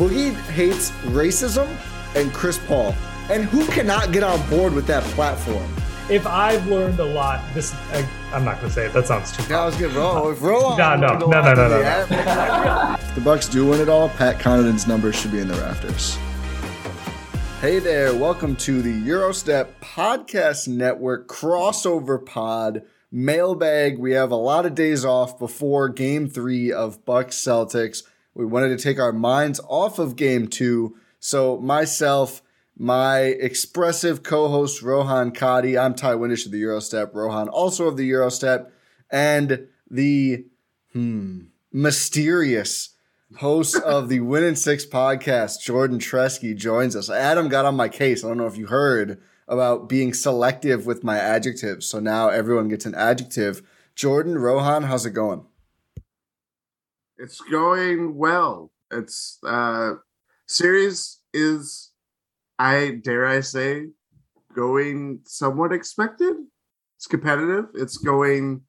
Boogie hates racism and Chris Paul. And who cannot get on board with that platform? If I've learned a lot, this I, I'm not gonna say it. That sounds too. I was good. Roll, if roll No, no, no, no, no, no, no. If the Bucks do win it all, Pat Connaughton's numbers should be in the rafters. Hey there, welcome to the Eurostep Podcast Network crossover pod mailbag. We have a lot of days off before game three of Bucks Celtics. We wanted to take our minds off of game two. So myself, my expressive co-host Rohan Kadi, I'm Ty Windish of the Eurostep, Rohan also of the Eurostep, and the hmm, mysterious host of the Win and Six podcast, Jordan Tresky, joins us. Adam got on my case. I don't know if you heard about being selective with my adjectives. So now everyone gets an adjective. Jordan, Rohan, how's it going? It's going well. It's uh series is I dare I say going somewhat expected. It's competitive. It's going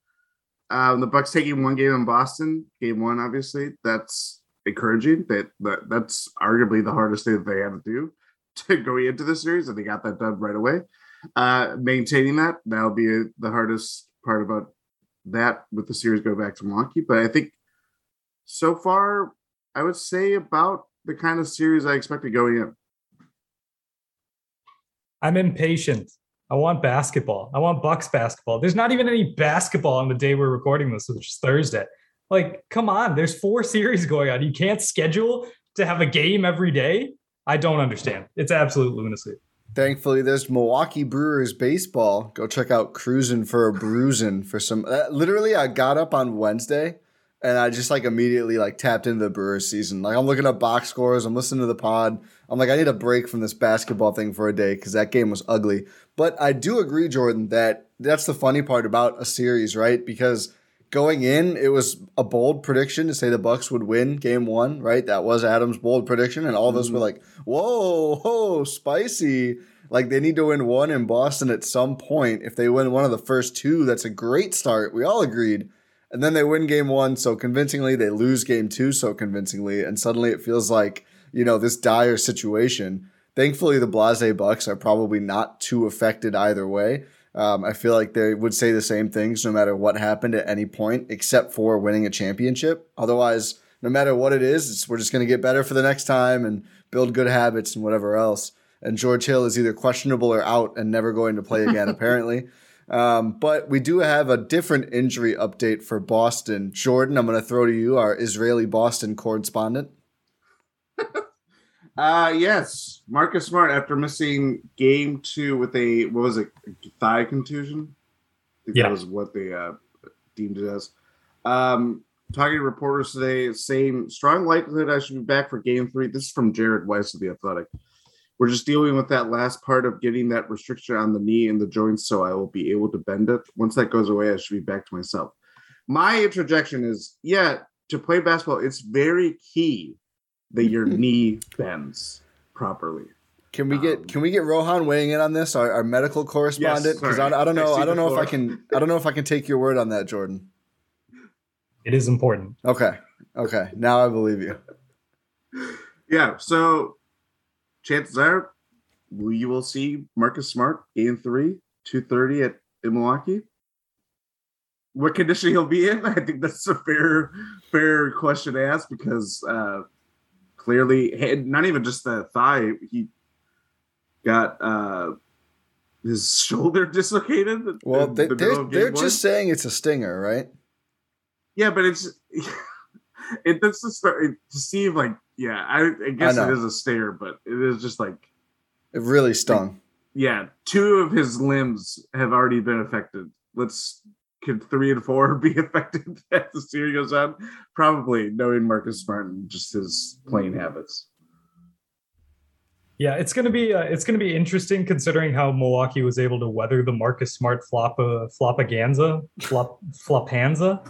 um the Bucks taking one game in Boston, game one obviously. That's encouraging. That, that that's arguably the hardest thing that they had to do to go into the series, and they got that done right away. Uh maintaining that, that'll be the hardest part about that with the series go back to Milwaukee. But I think so far, I would say about the kind of series I expected going in. I'm impatient. I want basketball. I want Bucks basketball. There's not even any basketball on the day we're recording this, which is Thursday. Like, come on, there's four series going on. You can't schedule to have a game every day. I don't understand. It's absolute lunacy. Thankfully, there's Milwaukee Brewers baseball. Go check out Cruising for a Bruising for some. Uh, literally, I got up on Wednesday and I just like immediately like tapped into the Brewers season. Like I'm looking up box scores, I'm listening to the pod. I'm like, I need a break from this basketball thing for a day because that game was ugly. But I do agree, Jordan, that that's the funny part about a series, right? Because going in, it was a bold prediction to say the Bucks would win game one, right? That was Adam's bold prediction, and all of us were mm-hmm. like, "Whoa, whoa, spicy!" Like they need to win one in Boston at some point. If they win one of the first two, that's a great start. We all agreed. And then they win game one so convincingly, they lose game two so convincingly, and suddenly it feels like, you know, this dire situation. Thankfully, the Blase Bucks are probably not too affected either way. Um, I feel like they would say the same things no matter what happened at any point, except for winning a championship. Otherwise, no matter what it is, we're just going to get better for the next time and build good habits and whatever else. And George Hill is either questionable or out and never going to play again, apparently. Um, but we do have a different injury update for Boston. Jordan, I'm going to throw to you, our Israeli Boston correspondent. Uh yes, Marcus Smart after missing game two with a what was it thigh contusion? I think Yeah. that was what they uh, deemed it as. Um, talking to reporters today, saying strong likelihood I should be back for game three. This is from Jared Weiss of the Athletic. We're just dealing with that last part of getting that restriction on the knee and the joints, so I will be able to bend it. Once that goes away, I should be back to myself. My interjection is, yeah, to play basketball, it's very key that your knee bends properly. Can we get Um, can we get Rohan weighing in on this, our, our medical correspondent? Because sorry. I, I don't know see I don't the know if I can I don't know if I can take your word on that, Jordan. It is important. Okay, okay, now I believe you. Yeah, so chances are we will see Marcus Smart game three, two thirty at in Milwaukee. What condition he'll be in? I think that's a fair fair question to ask because uh clearly not even just the thigh, he got uh his shoulder dislocated. Well, they, the they're, they're just saying it's a stinger, right? Yeah, but it's it that's the start to see if like yeah, I, I guess know. it is a stare, but it is just like It really stung. yeah, two of his limbs have already been affected. Let's could three and four be affected as the series goes on? Probably, knowing Marcus Smart and just his playing habits. Yeah, it's gonna be uh, it's gonna be interesting considering how Milwaukee was able to weather the Marcus Smart flop uh, flopaganza flop flopanza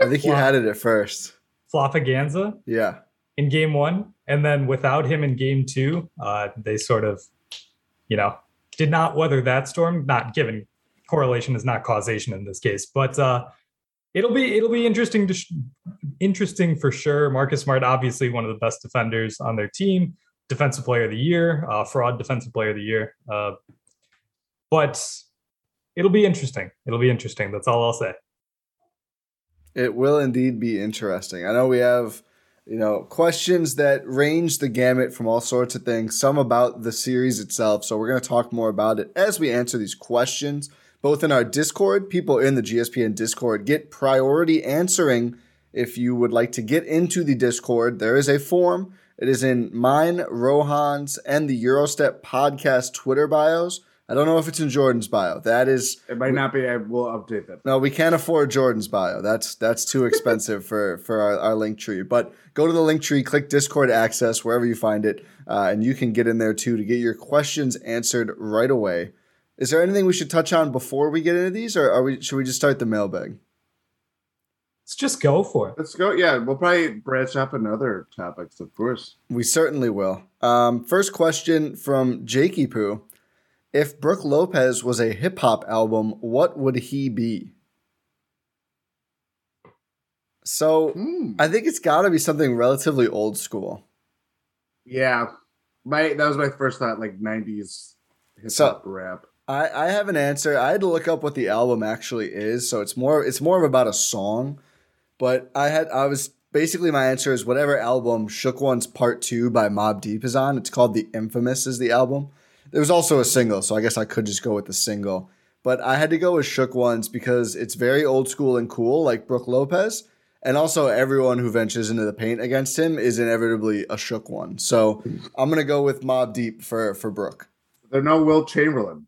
I think you had it at first. Flopaganza Yeah. in game one, and then without him in game two, uh, they sort of, you know, did not weather that storm. Not given correlation is not causation in this case, but uh, it'll be it'll be interesting to sh- interesting for sure. Marcus Smart, obviously one of the best defenders on their team, defensive player of the year, uh, fraud defensive player of the year. Uh, but it'll be interesting. It'll be interesting. That's all I'll say. It will indeed be interesting. I know we have, you know, questions that range the gamut from all sorts of things, some about the series itself. So we're going to talk more about it as we answer these questions, both in our Discord. People in the GSPN Discord get priority answering. If you would like to get into the Discord, there is a form. It is in mine, Rohan's, and the Eurostep podcast Twitter bios. I don't know if it's in Jordan's bio. That is It might not be. I will update that. no, we can't afford Jordan's bio. That's that's too expensive for for our, our link tree. But go to the link tree, click Discord access wherever you find it, uh, and you can get in there too to get your questions answered right away. Is there anything we should touch on before we get into these, or are we should we just start the mailbag? Let's just go for it. Let's go. Yeah, we'll probably branch up in other topics, of course. We certainly will. Um, first question from Jakey Poo: If Brook Lopez was a hip hop album, what would he be? So Hmm. I think it's got to be something relatively old school. Yeah, my that was my first thought. Like '90s hip So- hop rap. I, I have an answer. I had to look up what the album actually is, so it's more it's more of about a song. But I had I was basically my answer is whatever album Shook One's Part Two by Mobb Deep is on. It's called The Infamous is the album. There was also a single, so I guess I could just go with the single. But I had to go with Shook Ones because it's very old school and cool, like Brook Lopez. And also everyone who ventures into the paint against him is inevitably a shook one. So I'm gonna go with Mobb Deep for for Brook. They're no Wilt Chamberlain.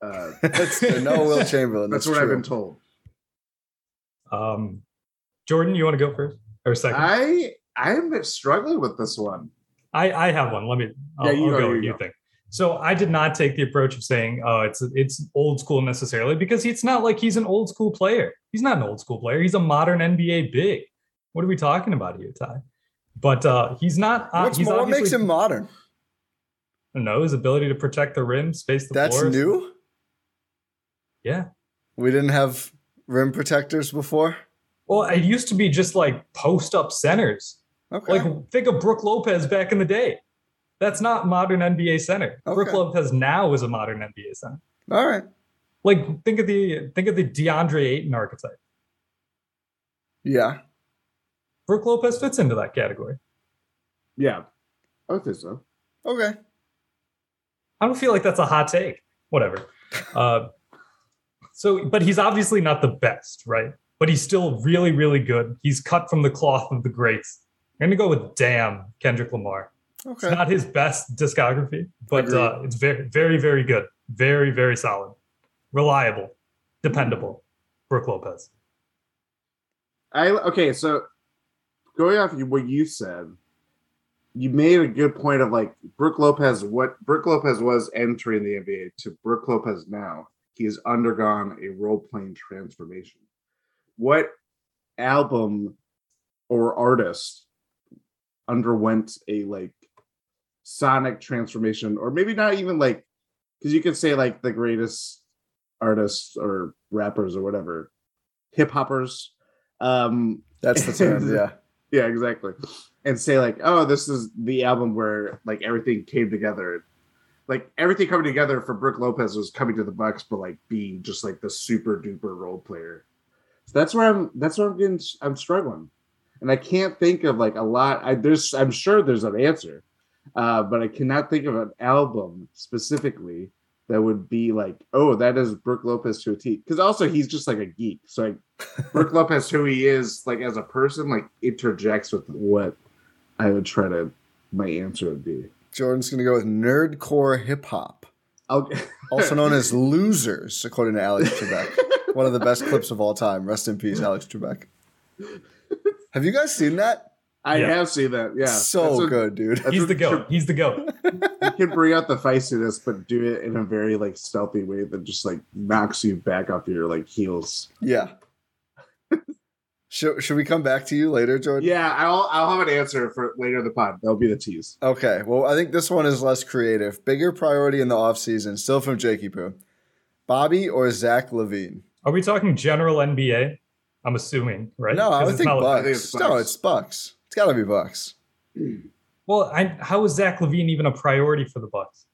Uh, That's no Wilt Chamberlain. That's, That's, what I've been told. Um, Jordan, you want to go first or second? I I'm struggling with this one. I, I have one. Let me. I'll, Yeah, you I'll go, go. you you think? So I did not take the approach of saying, "Oh, it's it's old school necessarily," because it's not like he's an old school player. He's not an old school player. He's a modern NBA big. What are we talking about here, Ty? But uh, he's not. Uh, he's more, what makes him modern? Know his ability to protect the rim, space the That's floor. new. Yeah. We didn't have rim protectors before. Well, it used to be just like post up centers. Okay. Like think of Brook Lopez back in the day. That's not modern NBA center. Brook Okay. Lopez now is a modern NBA center. All right. Like think of the think of the DeAndre Ayton archetype. Yeah. Brook Lopez fits into that category. Yeah, I would think so. Okay. I don't feel like that's a hot take. Whatever. Uh, so, but he's obviously not the best, right? But he's still really, really good. He's cut from the cloth of the greats. I'm gonna go with Damn Kendrick Lamar. It's not his best discography, but uh, it's very, very, very good. Very, very solid, reliable, dependable. Brook Lopez. I okay. So going off what you said, you made a good point of like Brook Lopez. What Brook Lopez was entering the NBA to Brook Lopez now. He has undergone a role playing transformation. What album or artist underwent a like sonic transformation, or maybe not even like because you could say like the greatest artists or rappers or whatever, hip hoppers. Um, That's the term. Yeah. yeah, exactly. And say like, oh, this is the album where like everything came together. Like everything coming together for Brook Lopez was coming to the Bucks, but like being just like the super duper role player. So that's where I'm. That's where I'm getting. I'm struggling, and I can't think of like a lot. I there's. I'm sure there's an answer, uh, but I cannot think of an album specifically that would be like, oh, that is Brook Lopez to a T. Because also he's just like a geek. So like Brook Lopez, who he is, like as a person, like interjects with what I would try to my answer would be. Jordan's gonna go with nerdcore hip hop, also known as losers, according to Alex Trebek. One of the best clips of all time. Rest in peace, Alex Trebek. Have you guys seen that? I Yeah. have seen that. Yeah, so That's what- good, dude. He's the goat. He's the goat. You can bring out the feistiness, but do it in a very like stealthy way that just like knocks you back off your like heels. Yeah. should, should we come back to you later, Jordan? Yeah, I'll I'll have an answer for later in the pod. That'll be the tease. Okay. Well, I think this one is less creative. Bigger priority in the offseason, still from Jakey Poo. Bobby or Zach LaVine? Are we talking general NBA? I'm assuming, right? No, I 'Cause would think not like- Bucks. I think No, it's Bucks. It's got to be Bucks. Well, I, how is Zach LaVine even a priority for the Bucks?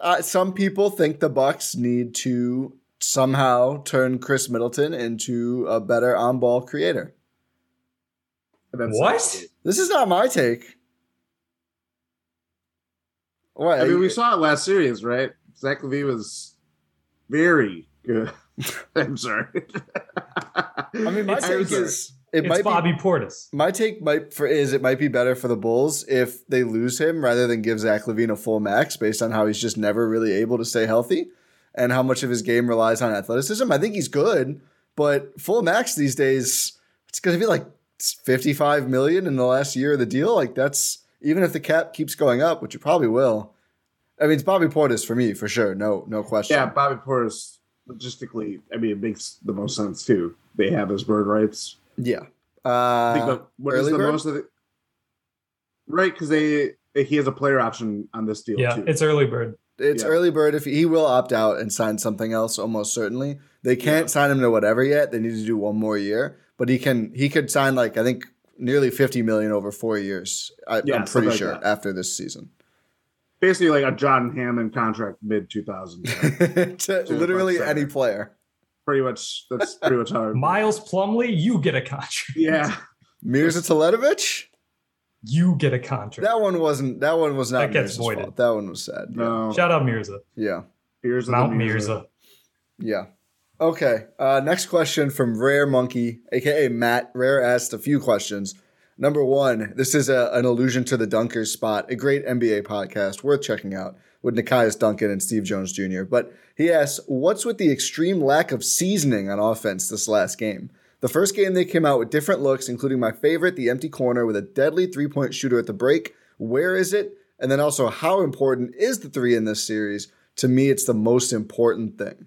Uh, some people think the Bucks need to somehow turn Khris Middleton into a better on-ball creator. That's What? This is not my take. What? I mean, we saw it last series, right? Zach LaVine was very good. I'm sorry. I mean, my It's- take was- is it it's might Bobby be Portis. my take might for is it might be better for the Bulls if they lose him rather than give Zach LaVine a full max based on how he's just never really able to stay healthy and how much of his game relies on athleticism. I think he's good, but full max these days it's going to be like 55 million in the last year of the deal. Like that's even if the cap keeps going up, which it probably will. I mean, it's Bobby Portis for me for sure. No, no question. yeah, Bobby Portis, logistically, I mean, it makes the most sense too. They have his bird rights. Yeah. I think Uh, the, what is the bird? most of the right? Because they he has a player option on this deal Yeah, too. it's early bird. it's Yeah. early bird. If he will opt out and sign something else, almost certainly they can't Yeah. sign him to whatever yet. They need to do one more year, but he can. He could sign like I think nearly fifty million over four years. I, Yeah, I'm pretty something like sure that. after this season. basically like a John Hammond contract mid 2000. to literally any player. Pretty much that's pretty much how. it- Miles Plumlee, you get a contract. Yeah, Mirza Teletovic. You get a contract. That one wasn't. That one was not That gets Mirza's voided. fault. That one was sad. Yeah. no. Shout out Mirza. yeah. Here's the Mount Mirza. Mirza. Yeah. Okay. Uh, next question from Rare Monkey, aka Matt. Rare asked a few questions. Number one, this is a, an allusion to the Dunkers spot, a great NBA podcast worth checking out with Nekias Duncan and Steve Jones Jr. But he asks, What's with the extreme lack of seasoning on offense this last game? The first game they came out with different looks, including my favorite, the empty corner with a deadly three point shooter at the break. Where is it? And then also, how important is the three in this series? To me, it's the most important thing.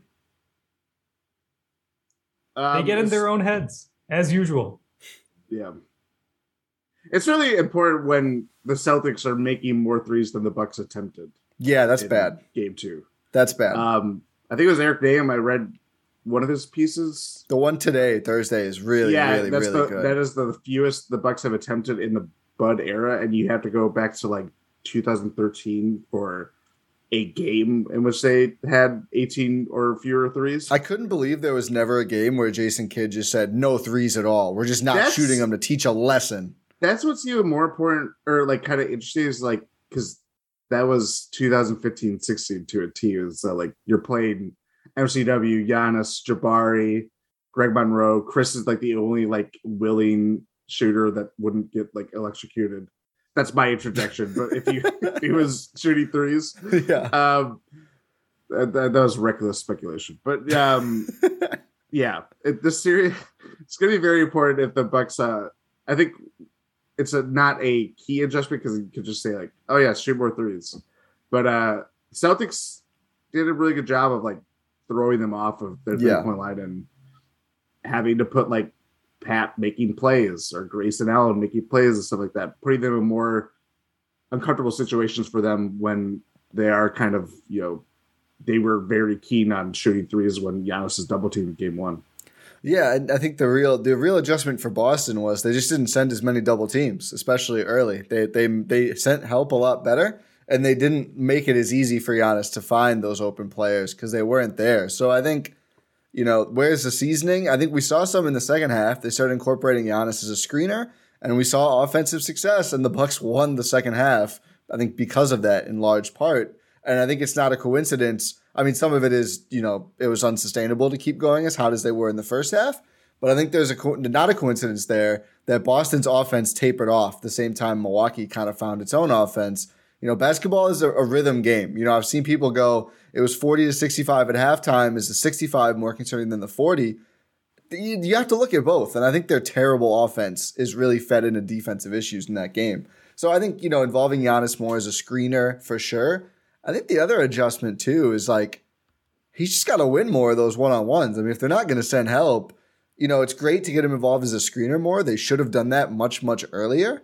They Um, get in their own heads, as usual. Yeah. It's really important when the Celtics are making more threes than the Bucks attempted. Yeah, that's bad. Game two. That's bad. Um, I think it was Eric Nehm. I read one of his pieces. the one today, Thursday, is really, yeah, really, that's really the good. that is the fewest the Bucks have attempted in the Bud era, and you have to go back to like 2013 for a game in which they had 18 or fewer threes. I couldn't believe there was never a game where Jason Kidd just said no threes at all. We're just not That's- shooting them to teach a lesson. that's what's even more important or like kind of interesting is like because that was 2015 16 to a T is uh, like you're playing MCW, Giannis, Jabari, Greg Monroe. Khris is like the only like willing shooter that wouldn't get like electrocuted. That's my interjection. But if you if he was shooting threes, yeah. um, that, that, that was reckless speculation. But um, yeah, it, this series it's going to be very important if the Bucks. Uh, I think it's a, not a key adjustment because you could just say like, oh yeah, shoot more threes. But uh, Celtics did a really good job of like throwing them off of their three point line and having to put like Pat making plays or Grayson Allen making plays and stuff like that, putting them in more uncomfortable situations for them when they are kind of you know they were very keen on shooting threes when Giannis is double teamed game one. Yeah, I think the real the real adjustment for Boston was they just didn't send as many double teams, especially early. They they they sent help a lot better, and they didn't make it as easy for Giannis to find those open players because they weren't there. So I think, you know, where's the seasoning? I think we saw some in the second half. They started incorporating Giannis as a screener, and we saw offensive success, and the Bucks won the second half. I think because of that in large part, and I think it's not a coincidence I mean, some of it is, you know, it was unsustainable to keep going as hot as they were in the first half. But I think there's a co- not a coincidence there that Boston's offense tapered off the same time Milwaukee kind of found its own offense. You know, basketball is a, a rhythm game. You know, I've seen people go, it was 40 to 65 at halftime. Is the 65 more concerning than the 40? You, you have to look at both. And I think their terrible offense is really fed into defensive issues in that game. So I think, you know, involving Giannis more as a screener for sure. I think the other adjustment too is like he's just got to win more of those one on ones. I mean, if they're not going to send help, you know, it's great to get him involved as a screener more. They should have done that much, much earlier.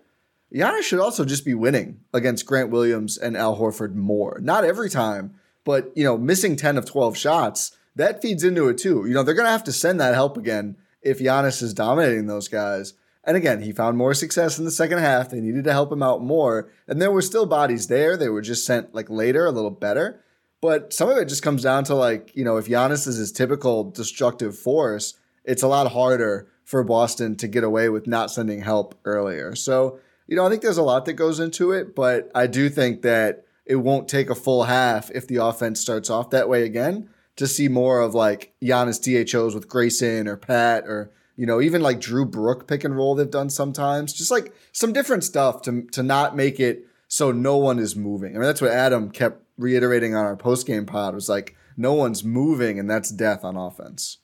Giannis should also just be winning against Grant Williams and Al Horford more. Not every time, but, you know, missing 10 of 12 shots, that feeds into it too. You know, they're going to have to send that help again if Giannis is dominating those guys. And again, he found more success in the second half. They needed to help him out more. And there were still bodies there. They were just sent like later, a little better. But some of it just comes down to like, you know, if Giannis is his typical destructive force, it's a lot harder for Boston to get away with not sending help earlier. So, you know, I think there's a lot that goes into it, but I do think that it won't take a full half if the offense starts off that way again to see more of like Giannis DHOs with Grayson or Pat or you know, even like Jrue Brook pick and roll they've done sometimes. Just like some different stuff to to not make it so no one is moving. I mean, that's what Adam kept reiterating on our post game pod was like no one's moving and that's death on offense.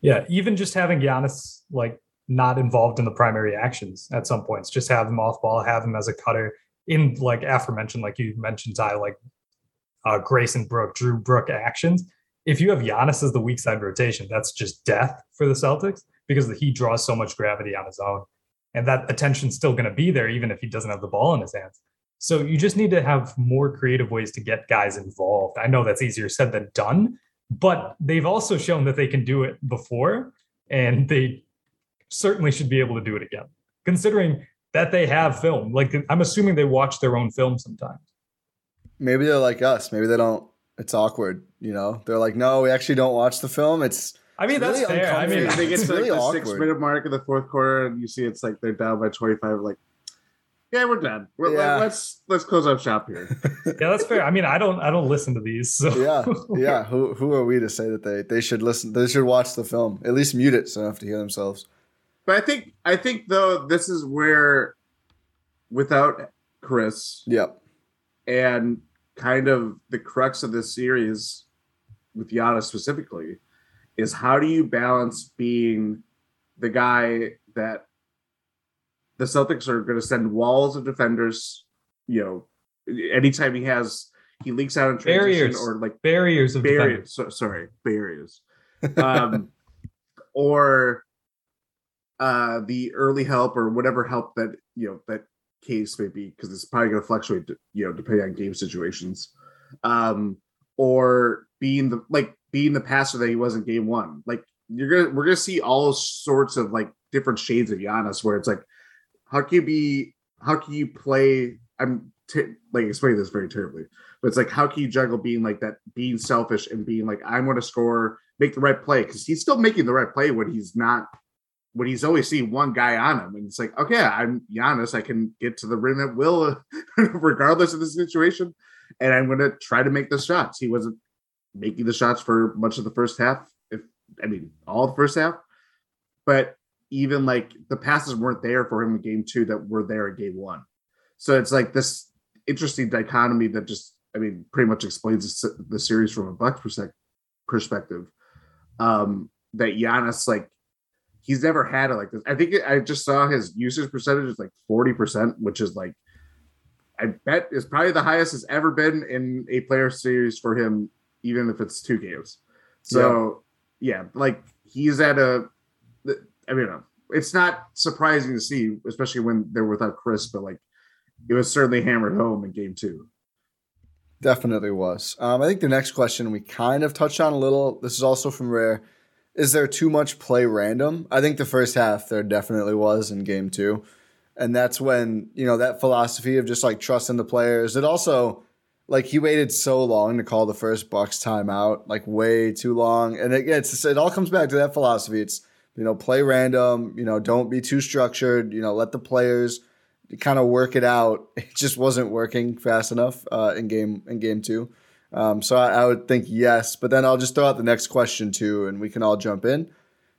Yeah, even just having Giannis like not involved in the primary actions at some points, just have him off ball, have him as a cutter in like aforementioned, like you mentioned, Ty, like uh, Grayson Brook, Jrue Brook actions. If you have Giannis as the weak side rotation, that's just death for the Celtics because he draws so much gravity on his own. And that attention's still going to be there, even if he doesn't have the ball in his hands. So you just need to have more creative ways to get guys involved. I know that's easier said than done, but they've also shown that they can do it before, and they certainly should be able to do it again, considering that they have film. Like I'm assuming they watch their own film sometimes. Maybe they're like us. Maybe they don't. It's awkward, you know. They're like, no, we actually don't watch the film. It's I mean, that's really fair. I mean, they get to like the awkward. six minute mark of the fourth quarter, and you see it's like they're down by twenty five. Like, yeah, we're done. We're, yeah. Let's let's close up shop here. yeah, that's fair. I mean, I don't I don't listen to these. So. Yeah, yeah. Who who are we to say that they they should listen? They should watch the film. At least mute it so they have to hear themselves. But I think I think though this is where, without Khris, yep, and kind of the crux of this series with Yana specifically is how do you balance being the guy that the Celtics are going to send walls of defenders, you know, anytime he has he leaks out in transition barriers. or like barriers of barriers. So, sorry, barriers. Um, or uh, the early help or whatever help that you know that case may be because it's probably going to fluctuate, you know, depending on game situations. Um, or being the like being the passer that he was in game one. Like you're gonna we're gonna see all sorts of like different shades of Giannis where it's like, how can you be how can you play? I'm t- like explaining this very terribly, but it's like how can you juggle being like that, being selfish and being like I'm to score, make the right play because he's still making the right play when he's not when he's always seeing one guy on him, and it's like okay, I'm Giannis, I can get to the rim at will regardless of the situation, and I'm going to try to make the shots. He wasn't making the shots for much of the first half. If I mean all the first half, but even like the passes weren't there for him in game two that were there in game one. So it's like this interesting dichotomy that just, I mean, pretty much explains the series from a Bucks perspective. Um, that Giannis, like, he's never had it like this. I think I just saw his usage percentage is like 40%, which is like, I bet is probably the highest it's ever been in a player series for him even if it's two games. So yeah, yeah like he's at a. I mean, it's not surprising to see, especially when they're without Khris, But like, it was certainly hammered home in game two. Definitely was. Um, I think the next question we kind of touched on a little. This is also from Rare. Is there too much play random? I think the first half there definitely was in game two. And that's when, you know, that philosophy of just like trusting the players. It also, like, he waited so long to call the first Bucks timeout, like, way too long. And it, it's, it all comes back to that philosophy. It's, you know, play random, you know, don't be too structured, you know, let the players kind of work it out. It just wasn't working fast enough uh, in game in game two. Um, so I, I, would think yes, but then I'll just throw out the next question too, and we can all jump in.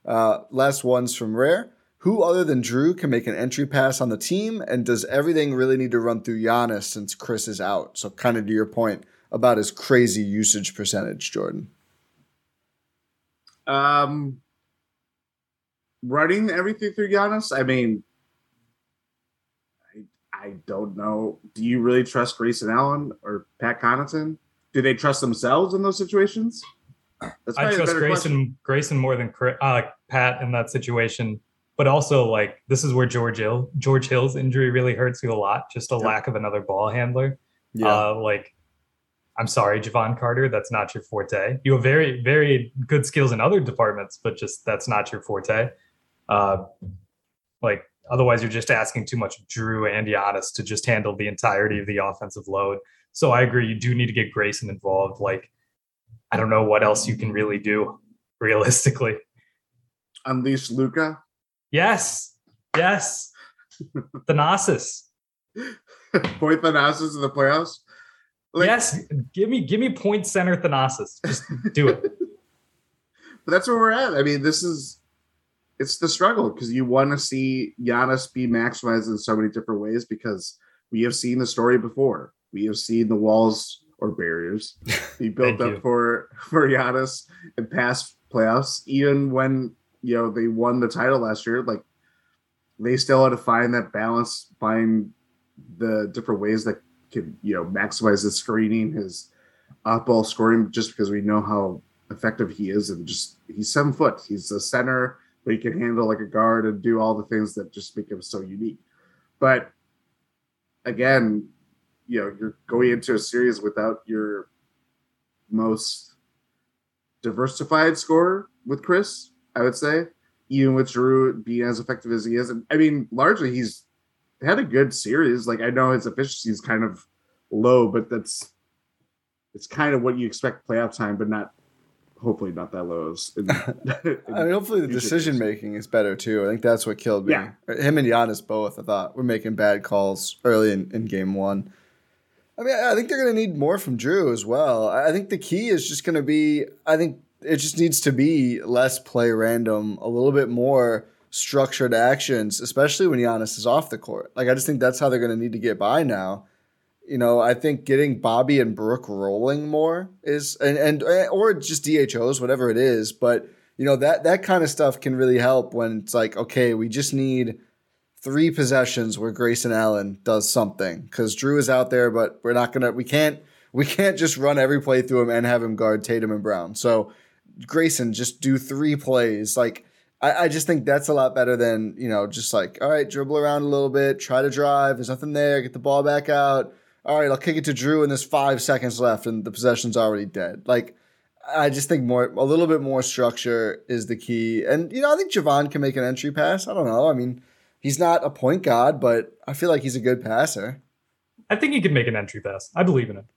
Uh, last one's from Rare. Who other than Jrue can make an entry pass on the team, and does everything really need to run through Giannis since Khris is out? So kind of to your point about his crazy usage percentage, Jordan. Um, running everything through Giannis. I mean, I don't know. Do you really trust Grayson Allen or Pat Connaughton? Do they trust themselves in those situations? That's I trust Grayson question. Grayson more than uh, Pat in that situation. But also, like this is where George Hill George Hill's injury really hurts you a lot. Just a yeah. lack of another ball handler. Yeah. Uh, like, I'm sorry, Jevon Carter, that's not your forte. You have very very good skills in other departments, but just that's not your forte. Uh, like Otherwise, you're just asking too much of Jrue and Giannis to just handle the entirety of the offensive load. So I agree, you do need to get Grayson involved. Like, I don't know what else you can really do realistically. Unleash Luka. Yes, yes. Thanasis. point Thanasis in the playoffs. Like, yes, give me give me point center Thanasis. Just do it. but that's where we're at. I mean, this is it's the struggle because you want to see Giannis be maximized in so many different ways because we have seen the story before. We have seen the walls or barriers be built up you. for for Giannis in past playoffs. Even when you know they won the title last year, like they still had to find that balance, find the different ways that can you know maximize his screening, his off ball scoring, just because we know how effective he is and just he's seven foot. He's a center but he can handle like a guard and do all the things that just make him so unique. But again, you know, you're going into a series without your most diversified scorer with Khris, I would say, even with Jrue being as effective as he is. And I mean, largely he's had a good series. Like I know his efficiency is kind of low, but that's it's kind of what you expect playoff time, but not hopefully not that low. In, in I mean, hopefully the decision making is better too. I think that's what killed me. Yeah. Him and Giannis both. I thought were making bad calls early in, in game one. I mean, I think they're going to need more from Jrue as well. I think the key is just going to be. I think it just needs to be less play random, a little bit more structured actions, especially when Giannis is off the court. Like I just think that's how they're going to need to get by now you know, I think getting Bobby and Brook rolling more is and and eh, or just DHOs, whatever it is. But you know that that kind of stuff can really help when it's like, okay, we just need three possessions where Grayson Allen does something because Jrue is out there, but we're not gonna, we can't, we can't just run every play through him and have him guard Tatum and Brown. So Grayson, just do three plays, like. I, I just think that's a lot better than, you know, just like, all right, dribble around a little bit, try to drive. There's nothing there. Get the ball back out all right, I'll kick it to Jrue, and there's five seconds left, and the possession's already dead. Like, I just think more, a little bit more structure is the key. And you know, I think Jevon can make an entry pass. I don't know. I mean, he's not a point guard, but I feel like he's a good passer. I think he can make an entry pass. I believe in him.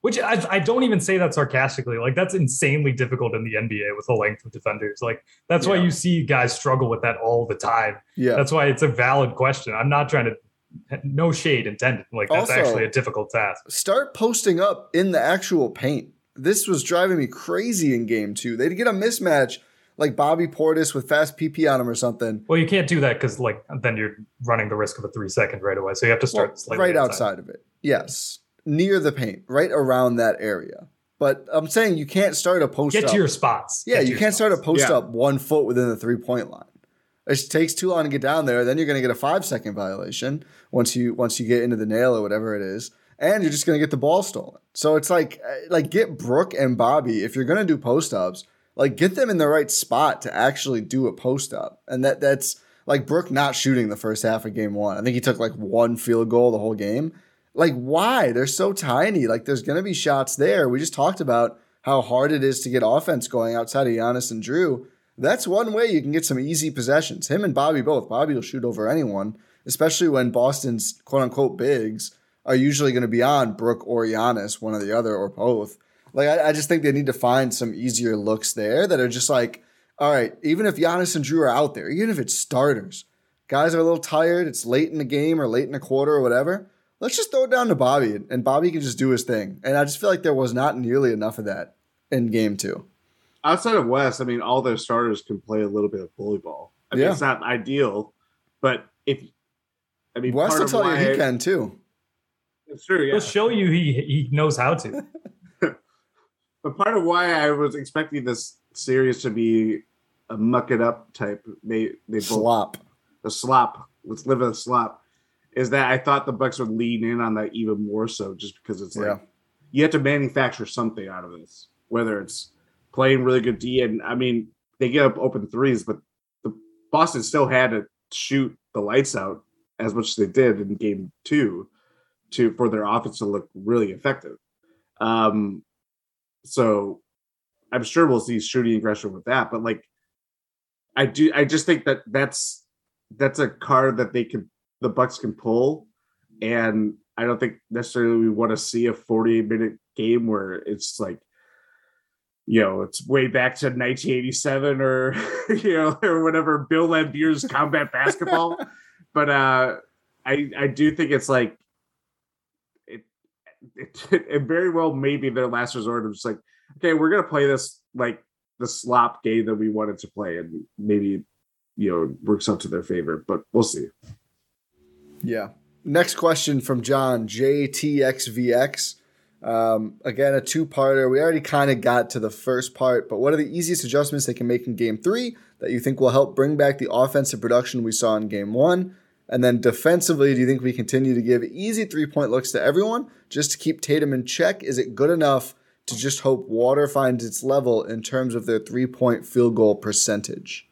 Which I, I don't even say that sarcastically. Like that's insanely difficult in the NBA with the length of defenders. Like that's yeah. why you see guys struggle with that all the time. Yeah, that's why it's a valid question. I'm not trying to no shade intended. Like that's also, actually a difficult task. Start posting up in the actual paint. This was driving me crazy in game two. They'd get a mismatch like Bobby Portis with fast PP on him or something. Well, you can't do that because like then you're running the risk of a three second right away. So you have to start well, right outside. outside of it. Yes, near the paint, right around that area. But I'm saying you can't start a post. Up get up. to your spots. Yeah, you can't spots. start a post yeah. up one foot within the three point line. It takes too long to get down there. Then you're going to get a five second violation once you once you get into the nail or whatever it is, and you're just going to get the ball stolen. So it's like uh, like get Brook and Bobby if you're going to do post ups, like get them in the right spot to actually do a post up, and that that's like Brook not shooting the first half of game one. I think he took like one field goal the whole game. Like, why? They're so tiny. Like, there's going to be shots there. We just talked about how hard it is to get offense going outside of Giannis and Jrue. That's one way you can get some easy possessions. Him and Bobby both. Bobby will shoot over anyone, especially when Boston's quote unquote bigs are usually going to be on Brook or Giannis, one or the other, or both. Like, I, I just think they need to find some easier looks there that are just like, all right, even if Giannis and Jrue are out there, even if it's starters, guys are a little tired, it's late in the game or late in the quarter or whatever, let's just throw it down to Bobby and Bobby can just do his thing. And I just feel like there was not nearly enough of that in game two. Outside of West, I mean, all their starters can play a little bit of bully ball. I mean, Yeah. it's not ideal, but if I mean, West part will tell why, you he can too. It's true, yeah. He'll show you he he knows how to. But part of why I was expecting this series to be a muck it up type, they they both Slop. the slop. Let's live in the slop. Is that I thought the Bucks would lean in on that even more so, just because it's like Yeah. you have to manufacture something out of this, whether it's playing really good D and I mean they get up open threes, but the Boston still had to shoot the lights out as much as they did in game two to for their offense to look really effective. Um so I'm sure we'll see shooting aggression with that, but like I do I just think that that's that's a card that they can the Bucks can pull. And I don't think necessarily we want to see a 48 minute game where it's like you know it's way back to 1987 or you know or whatever Bill Laimbeer's combat basketball. But uh I I do think it's like it, it it very well may be their last resort of just like okay we're gonna play this like the slop game that we wanted to play and maybe you know works out to their favor but we'll see Yeah. Next question from John JTXVX. Um, again, a two parter. We already kind of got to the first part, but what are the easiest adjustments they can make in game three that you think will help bring back the offensive production we saw in game one? And then defensively, do you think we continue to give easy three point looks to everyone just to keep Tatum in check? Is it good enough to just hope water finds its level in terms of their three point field goal percentage?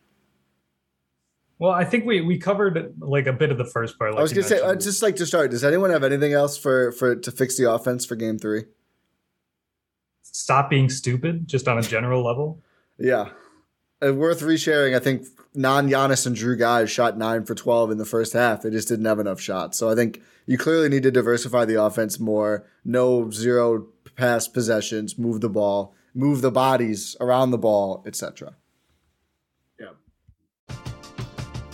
Well, I think we we covered like a bit of the first part. Like I was gonna say. I'd just like to start. Does anyone have anything else for for to fix the offense for game three? stop being stupid, just on a general level. Yeah. Uh, worth resharing. I think non Giannis and Jrue guys shot nine for 12 in the first half. They just didn't have enough shots. So I think you clearly need to diversify the offense more. No zero pass possessions, move the ball, move the bodies around the ball, etc.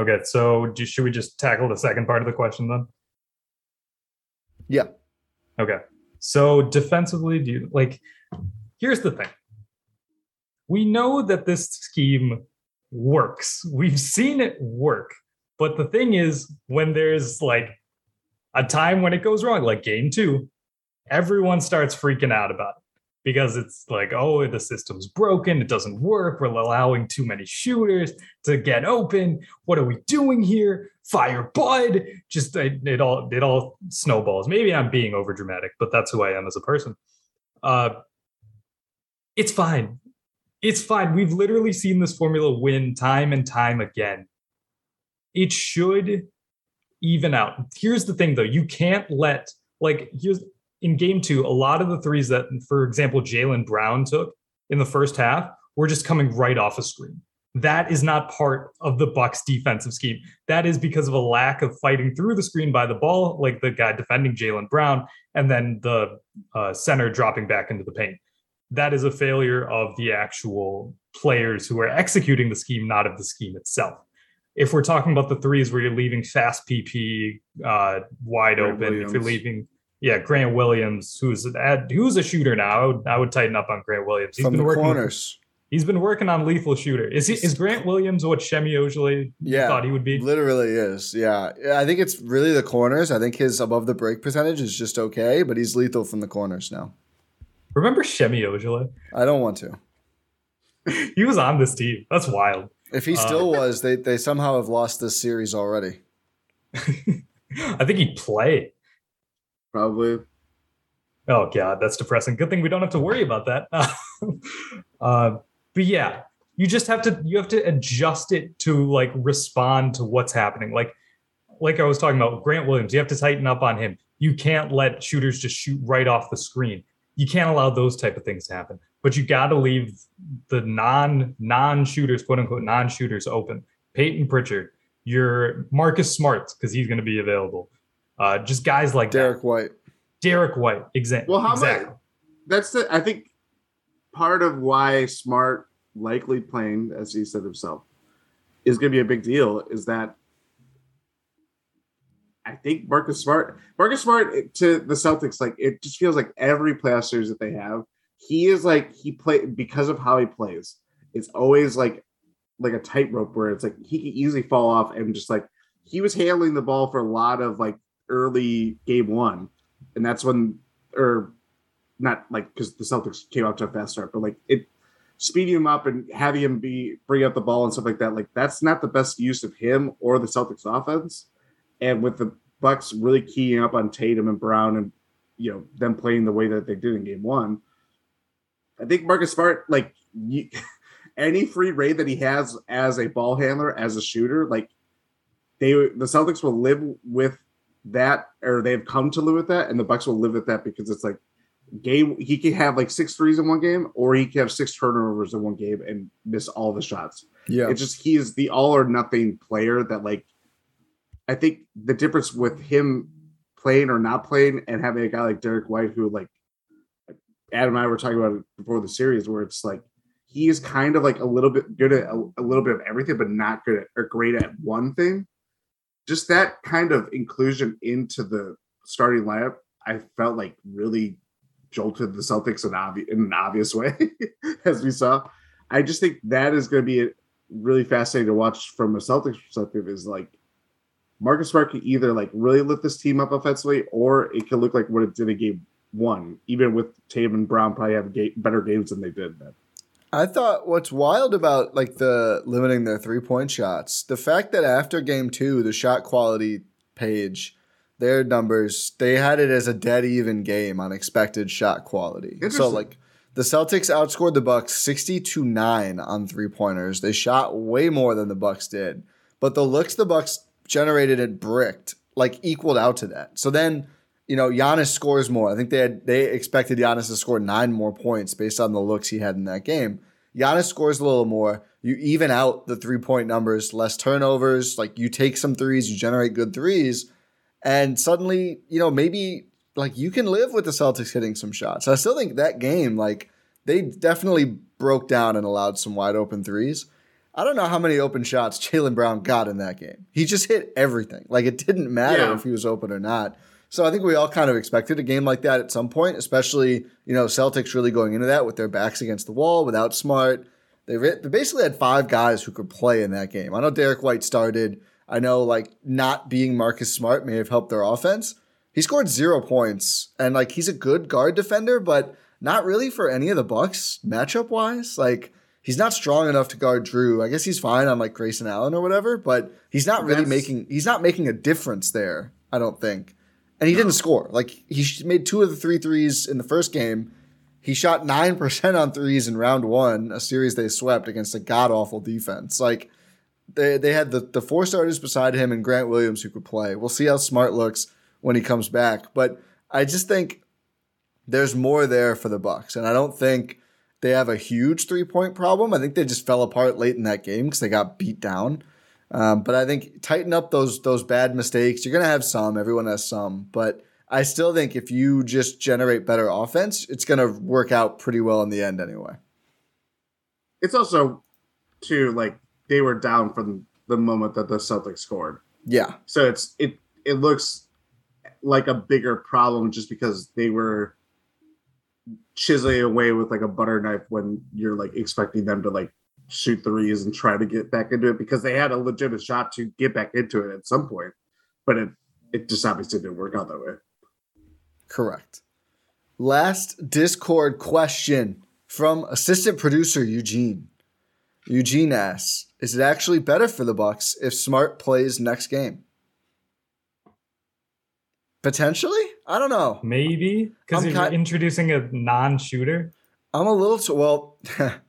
Okay, so do, should we just tackle the second part of the question then? Yeah. Okay. So defensively, do you like here's the thing. We know that this scheme works. We've seen it work. But the thing is, when there's like a time when it goes wrong, like game two, everyone starts freaking out about it because it's like, oh, the system's broken, it doesn't work, we're allowing too many shooters to get open. What are we doing here? Fire Bud. Just it, it all it all snowballs. Maybe I'm being over dramatic, but that's who I am as a person. Uh it's fine. It's fine. We've literally seen this formula win time and time again. It should even out. Here's the thing though, you can't let like here's in game two, a lot of the threes that, for example, Jaylen Brown took in the first half were just coming right off a screen. That is not part of the Bucks defensive scheme. That is because of a lack of fighting through the screen by the ball, like the guy defending Jaylen Brown, and then the uh, center dropping back into the paint. That is a failure of the actual players who are executing the scheme, not of the scheme itself. If we're talking about the threes where you're leaving fast PP uh, wide Grant open, Williams. if you're leaving yeah, Grant Williams, who's who's a shooter now. I would, I would tighten up on Grant Williams. He's From been working corners. He's been working on lethal shooter. Is he? Is Grant Williams what Semi Ojeleye yeah, thought he would be? Literally is. Yeah, I think it's really the corners. I think his above the break percentage is just okay, but he's lethal from the corners now. Remember Semi Ojeleye? I don't want to. he was on this team. That's wild. If he still uh, was, they they somehow have lost this series already. I think he'd play probably. Oh god, that's depressing. Good thing we don't have to worry about that. uh, but yeah, you just have to you have to adjust it to like respond to what's happening. Like like I was talking about Grant Williams, you have to tighten up on him. You can't let shooters just shoot right off the screen. You can't allow those type of things to happen. But you got to leave the non non shooters, quote unquote non shooters, open. Peyton Pritchard, your Marcus Smart because he's going to be available. Uh, just guys like Derek that. White. Derek White, exactly. Well, how exactly. Much, that's the I think part of why Smart likely playing, as he said himself, is going to be a big deal. Is that I think Marcus Smart, Marcus Smart to the Celtics, like it just feels like every playoff series that they have, he is like he play because of how he plays. It's always like like a tightrope where it's like he can easily fall off and just like he was handling the ball for a lot of like early game one, and that's when, or not like because the Celtics came out to a fast start, but like it speeding him up and having him be bring up the ball and stuff like that. Like that's not the best use of him or the Celtics offense. And with the Bucks really keying up on Tatum and Brown and you know them playing the way that they did in game one, I think Marcus Smart like you, any free rate that he has as a ball handler as a shooter, like they the Celtics will live with that or they've come to live with that and the bucks will live with that because it's like game he can have like six threes in one game or he can have six turnovers in one game and miss all the shots. Yeah. It's just he is the all or nothing player that like i think the difference with him playing or not playing and having a guy like Derek white who like adam and i were talking about it before the series where it's like he is kind of like a little bit good at a, a little bit of everything but not good at or great at one thing just that kind of inclusion into the starting lineup, I felt like really jolted the Celtics in, obvi- in an obvious way, as we saw. I just think that is going to be really fascinating to watch from a Celtics perspective. Is like Marcus Smart can either like really lift this team up offensively, or it can look like what it did in game one, even with and Brown probably have better games than they did. Then. I thought what's wild about like the limiting their three point shots, the fact that after game two, the shot quality page, their numbers, they had it as a dead even game on expected shot quality. So like the Celtics outscored the Bucks 60 to 9 on three pointers. They shot way more than the Bucks did. But the looks the Bucks generated and bricked like equaled out to that. So then you know, Giannis scores more. I think they had they expected Giannis to score nine more points based on the looks he had in that game. Giannis scores a little more. You even out the three point numbers, less turnovers. Like you take some threes, you generate good threes, and suddenly, you know, maybe like you can live with the Celtics hitting some shots. I still think that game, like they definitely broke down and allowed some wide open threes. I don't know how many open shots Jaylen Brown got in that game. He just hit everything. Like it didn't matter yeah. if he was open or not. So I think we all kind of expected a game like that at some point, especially, you know, Celtics really going into that with their backs against the wall without Smart. They, they basically had five guys who could play in that game. I know Derek White started. I know like not being Marcus Smart may have helped their offense, He scored zero points, and like he's a good guard defender, but not really for any of the Bucks matchup wise. Like he's not strong enough to guard Jrue. I guess he's fine on like Grayson Allen or whatever, but he's not really That's- making he's not making a difference there. I don't think. And he didn't score. Like he made two of the three threes in the first game. He shot nine percent on threes in round one, a series they swept against a god awful defense. Like they they had the, the four starters beside him and Grant Williams who could play. We'll see how smart looks when he comes back. But I just think there's more there for the Bucks, and I don't think they have a huge three point problem. I think they just fell apart late in that game because they got beat down. Um, but I think tighten up those those bad mistakes. You're gonna have some. Everyone has some, but I still think if you just generate better offense, it's gonna work out pretty well in the end anyway. It's also too like they were down from the moment that the Celtics scored. Yeah, So it's it it looks like a bigger problem just because they were chiseling away with like a butter knife when you're like expecting them to like shoot threes and try to get back into it because they had a legitimate shot to get back into it at some point, but it it just obviously didn't work out that way. correct. Last Discord question from assistant producer Eugene. Eugene asks, "Is it actually better for the Bucks if Smart plays next game?" Potentially, I don't know. Maybe because you're ki- introducing a non-shooter, I'm a little too well.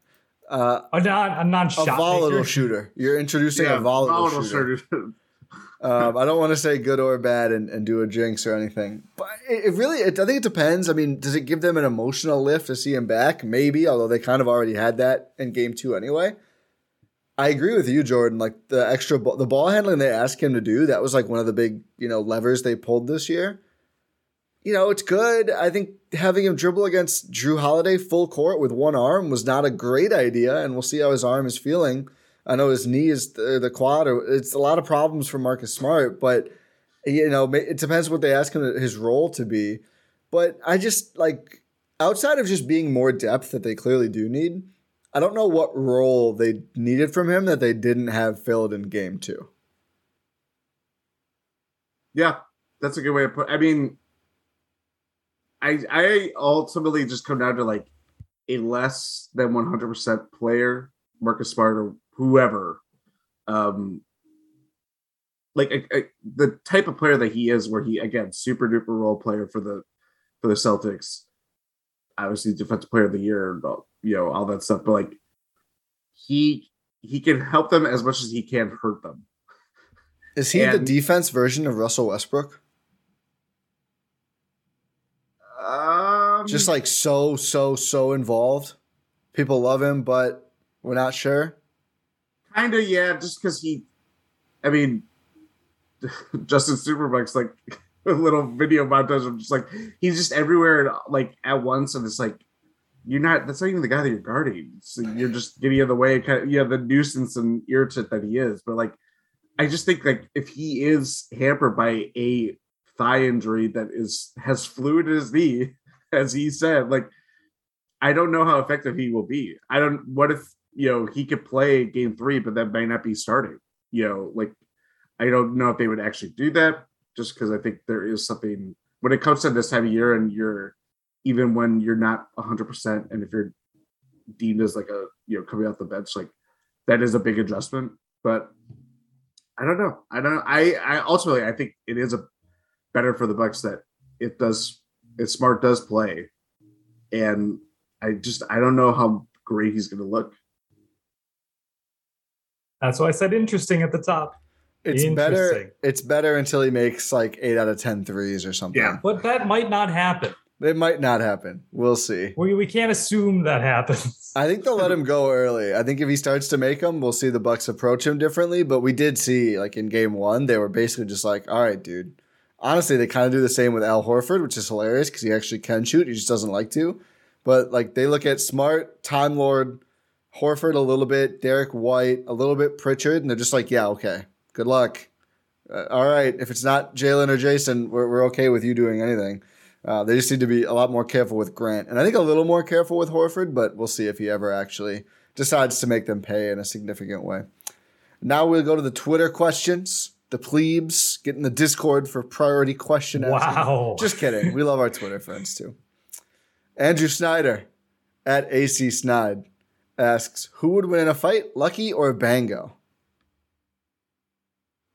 uh, a non a a non-shot volatile maker. shooter. You're introducing a volatile, shooter. shooter. um, I don't want to say good or bad and, and do a jinx or anything, but it, it really, it, I think it depends. I mean, does it give them an emotional lift to see him back? Maybe, although they kind of already had that in game two anyway. I agree with you, Jordan. Like the extra, ball, the ball handling they asked him to do, that was like one of the big, you know, levers they pulled this year. You know, it's good. I think having him dribble against Jrue Holiday full court with one arm was not a great idea, and we'll see how his arm is feeling. I know his knee is the, the quad. Or it's a lot of problems for Marcus Smart, but you know it depends what they ask him his role to be. But I just like outside of just being more depth that they clearly do need. I don't know what role they needed from him that they didn't have filled in game two. Yeah, that's a good way to put. I mean, I I ultimately just come down to like a less than one hundred percent player, Marcus Smart or whoever, um, like a, a- the type of player that he is, where he again super duper role player for the for the Celtics, obviously defensive player of the year, and all- you know all that stuff, but like he he can help them as much as he can hurt them. Is he the defense version of Russell Westbrook? Um, Just like so, so, so involved. People love him, but we're not sure. kind of yeah just because he i mean justin superbuck's like a little video montage of just like he's just everywhere like at once and it's like you're not that's not even the guy that you're guarding so you're just getting in the way kind of yeah the nuisance and irritant that he is but like i just think like if he is hampered by a thigh injury that is has fluid in his knee as he said like i don't know how effective he will be. I don't what if you know he could play game three but that might not be starting you know like i don't know if they would actually do that just because i think there is something when it comes to this time of year and you're even when you're not 100% and if you're deemed as like a you know coming off the bench like that is a big adjustment but i don't know. I don't i i ultimately i think it is a better for the bucks that it does it smart does play and i just i don't know how great he's going to look That's why I said interesting at the top. It's better. It's better until he makes like eight out of 10 threes or something. Yeah. But that might not happen. It might not happen. We'll see. We, we can't assume that happens. I think they'll let him go early. I think if he starts to make them, we'll see the Bucks approach him differently. But we did see, like in game one, they were basically just like, "All right, dude." Honestly, they kind of do the same with Al Horford, which is hilarious because he actually can shoot. He just doesn't like to. But like they look at Smart, Time Lord, Horford a little bit, Derek White a little bit, Pritchard, and they're just like, "Yeah, okay, good luck." Uh, all right, if it's not Jaylen or Jayson, we're, we're okay with you doing anything. Uh, they just need to be a lot more careful with Grant, and I think a little more careful with Horford. But we'll see if he ever actually decides to make them pay in a significant way. Now we'll go to the Twitter questions the plebes, get in the Discord for priority question asking. Wow. Just kidding. We love our Twitter friends too. Andrew Snyder at AC Snide asks, "Who would win in a fight, Lucky or Bango?"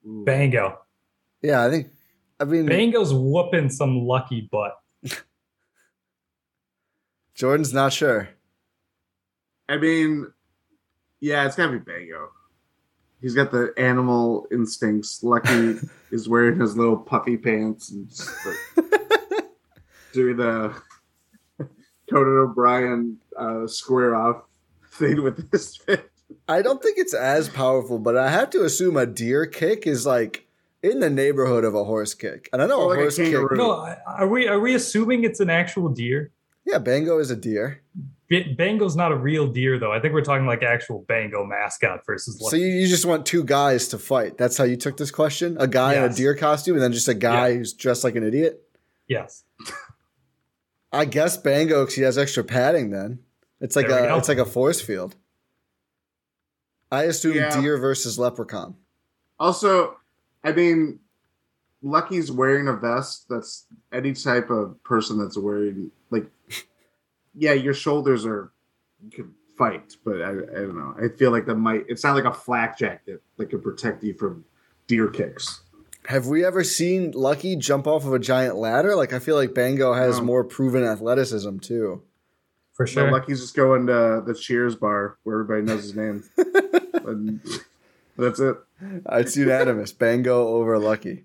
Bango. Yeah, I think. I mean, Bango's whooping some lucky butt. Jordan's not sure. I mean, yeah, it's gotta be Bango. He's got the animal instincts. Lucky is wearing his little puffy pants and just, like, doing the Conan O'Brien uh, square off thing with his fist. I don't think it's as powerful, but I have to assume a deer kick is like in the neighborhood of a horse kick. And I know Or a like a horse kick. No, are we are we assuming it's an actual deer? Yeah, Bango is a deer. B- Bango's not a real deer though. I think we're talking like actual Bango mascot versus So you, you just want two guys to fight. That's how you took this question? A guy in a deer costume and then just a guy who's dressed like an idiot? yes. I guess Bango because he has extra padding then. It's like There a it's like a force field. I assume Yeah. deer versus leprechaun. Also, I mean, Lucky's wearing a vest. That's any type of person that's wearing like, yeah, your shoulders are you can fight, but I, I don't know. I feel like that might. It's not like a flak jacket that could protect you from deer kicks. Have we ever seen Lucky jump off of a giant ladder? Like I feel like Bango has No. more proven athleticism too. For So sure. Lucky's just going to the Cheers bar where everybody knows his name. and that's it. It's unanimous. Bango over Lucky.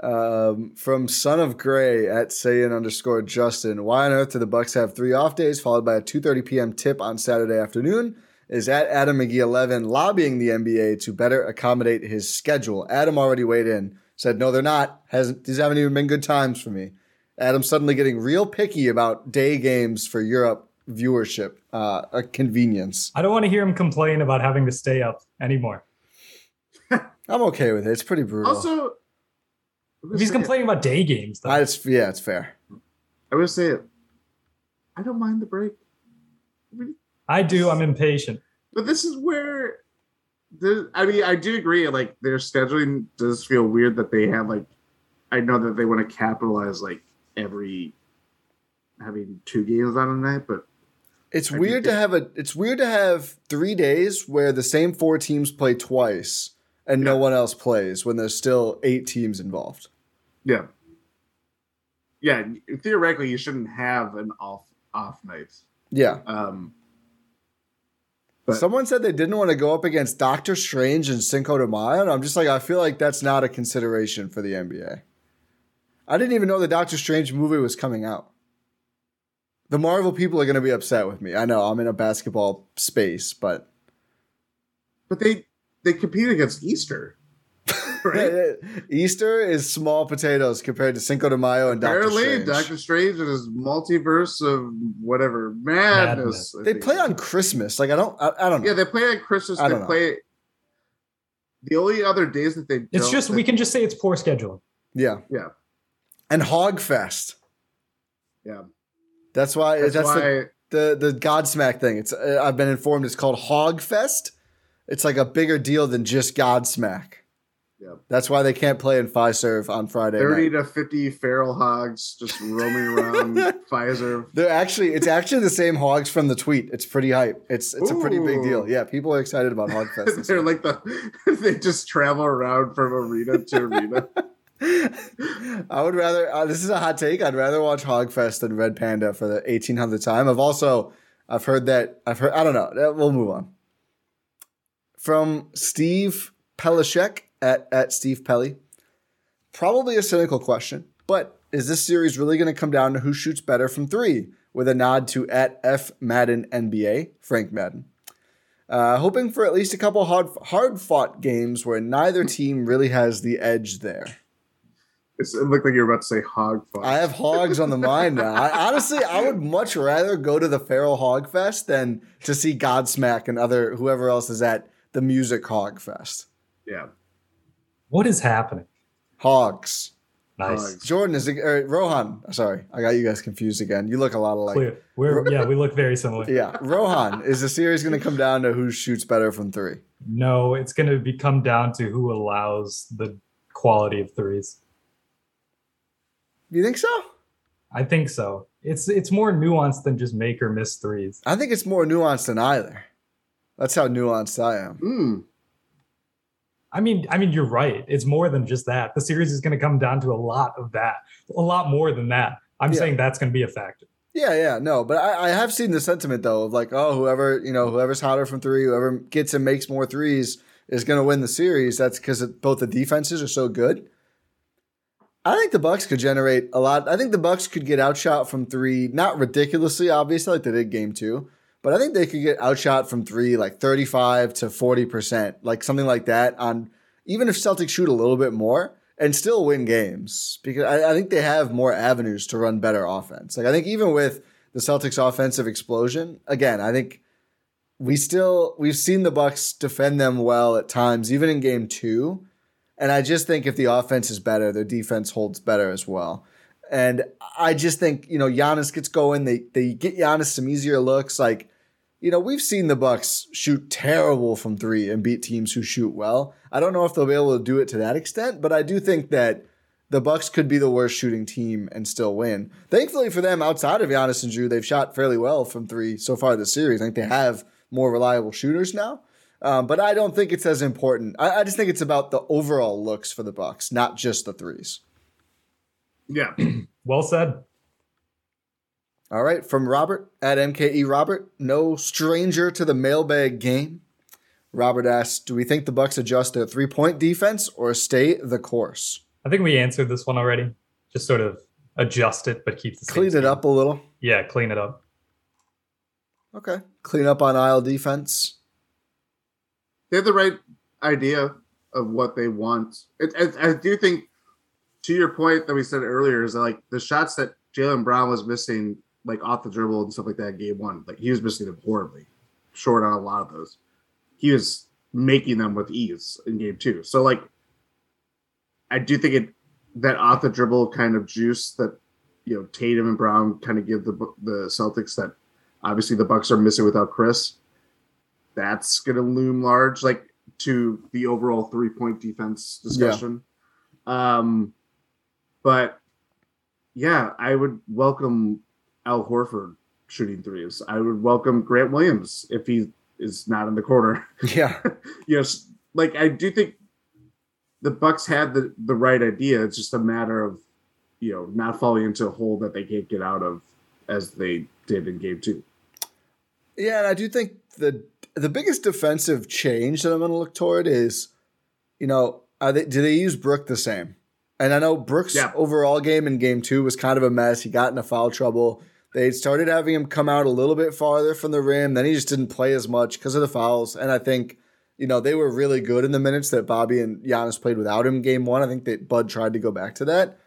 Um, from Son of Gray at Saiyan underscore Justin. Why on earth do the Bucks have three off days followed by a 2:30 p.m. tip on Saturday afternoon? Is at Adam McGee 11 lobbying the NBA to better accommodate his schedule? Adam already weighed in. Said no, they're not. Hasn't these haven't even been good times for me. Adam suddenly getting real picky about day games for Europe viewership. Uh, a convenience. I don't want to hear him complain about having to stay up anymore. I'm okay with it. It's pretty brutal. Also, I'm If he's gonna it. complaining about day games, though. I, it's, yeah, it's fair. I will say it. I don't mind the break. I mean, I do. I'm impatient. But this is where, the, I mean, I do agree. Like their scheduling does feel weird that they have like, I know that they want to capitalize like every having two games on a night, but It's I weird to have a. It's weird to have three days where the same four teams play twice and no one else plays when there's still eight teams involved. yeah, yeah. Theoretically, you shouldn't have an off off night. Yeah. Um, But- Someone said they didn't want to go up against Doctor Strange and Cinco de Mayo, and I'm just like, I feel like that's not a consideration for the NBA. I didn't even know the Doctor Strange movie was coming out. The Marvel people are going to be upset with me. I know I'm in a basketball space, but but they they compete against Easter, right? Easter is small potatoes compared to Cinco de Mayo and Doctor Apparently, Strange. Doctor Strange and his multiverse of whatever madness. Madness. They play on Christmas. Like I don't, I, I don't know. Yeah, they play on Christmas. I They don't know. play. The only other days that they It's don't- just we can just say it's poor scheduling. yeah, yeah and Hogfest. yeah. That's why. That's, That's, why the, the the Godsmack thing. It's uh, I've been informed it's called Hogfest. It's like a bigger deal than just Godsmack. Yeah. That's why they can't play in Fiserv on Friday thirty night. to fifty feral hogs just roaming around Fiserv. They're actually it's actually the same hogs from the tweet. It's pretty hype. It's it's a pretty big deal. Yeah, people are excited about Hogfest. They're like the they just travel around from arena to arena. I would rather. Uh, this is a hot take. I'd rather watch Hogfest than Red Panda for the 1800th time. I've also I've heard that I've heard. I don't know. We'll move on. From Steve Pelishek at at Steve Pelly. Probably a cynical question, but is this series really going to come down to who shoots better from three? With a nod to at F Madden NBA Frank Madden. Uh, hoping for at least a couple hard hard fought games where neither team really has the edge there. It's, it looked like you were about to say hog fuck. I have hogs on the mind now. I, honestly, I would much rather go to the Feral Hog Fest than to see Godsmack and other whoever else is at the Music Hog Fest. yeah. What is happening? Hogs. Nice. Hogs. Jordan is or Rohan. Sorry, I got you guys confused again. You look a lot alike. Clear. We're yeah, we look very similar. Yeah, Rohan. Is the series going to come down to who shoots better from three? No, it's going to be come down to who allows the quality of threes. You think so? I think so. It's it's more nuanced than just make or miss threes. I think it's more nuanced than either. That's how nuanced I am. Mm. I mean, I mean, you're right. It's more than just that. The series is going to come down to a lot of that, a lot more than that. I'm Yeah. saying that's going to be a factor. Yeah, yeah, no, but I, I have seen the sentiment though of like, oh, whoever you know, whoever's hotter from three, whoever gets and makes more threes is going to win the series. That's because both the defenses are so good. I think the Bucks could generate a lot. I think the Bucks could get outshot from three, not ridiculously, obviously, like they did game two, but I think they could get outshot from three, like thirty-five to forty percent, like something like that. On even if Celtics shoot a little bit more and still win games because I, I think they have more avenues to run better offense. Like I think even with the Celtics offensive explosion, again, I think we still we've seen the Bucks defend them well at times, even in game two. And I just think if the offense is better, their defense holds better as well. And I just think, you know, Giannis gets going. They they get Giannis some easier looks. Like, you know, we've seen the Bucks shoot terrible from three and beat teams who shoot well. I don't know if they'll be able to do it to that extent, but I do think that the Bucks could be the worst shooting team and still win. Thankfully for them, outside of Giannis and Jrue, they've shot fairly well from three so far this series. I think they have more reliable shooters now. Um, but I don't think it's as important. I, I just think it's about the overall looks for the Bucks, not just the threes. Yeah. Well said. All right, from Robert at MKE Robert, no stranger to the mailbag game. Robert asks, "Do we think the Bucks adjust their three-point defense or stay the course? I think we answered this one already. Just sort of adjust it, but keep the same Clean it speed. up a little. Yeah, clean it up. Okay, clean up on aisle defense. they have the right idea of what they want. It, it, I do think, to your point that we said earlier, is like the shots that Jaylen Brown was missing, like off the dribble and stuff like that, in game one, like he was missing them horribly, short on a lot of those. He was making them with ease in game two. So like, I do think it that off the dribble kind of juice that you know Tatum and Brown kind of give the the Celtics that obviously the Bucks are missing without Khris that's going to loom large, like to the overall three point defense discussion. Um, but yeah, I would welcome Al Horford shooting threes. I would welcome Grant Williams if he is not in the corner. Yeah, yes, like I do think the Bucks had the the right idea. It's just a matter of you know not falling into a hole that they can't get out of as they did in game two. yeah, and I do think the the biggest defensive change that I'm going to look toward is, you know, are they, do they use Brook the same? And I know Brook's Yeah. overall game in game two was kind of a mess. He got into foul trouble. They started having him come out a little bit farther from the rim. Then he just didn't play as much because of the fouls. And I think, you know, they were really good in the minutes that Bobby and Giannis played without him game one. I think that Bud tried to go back to that.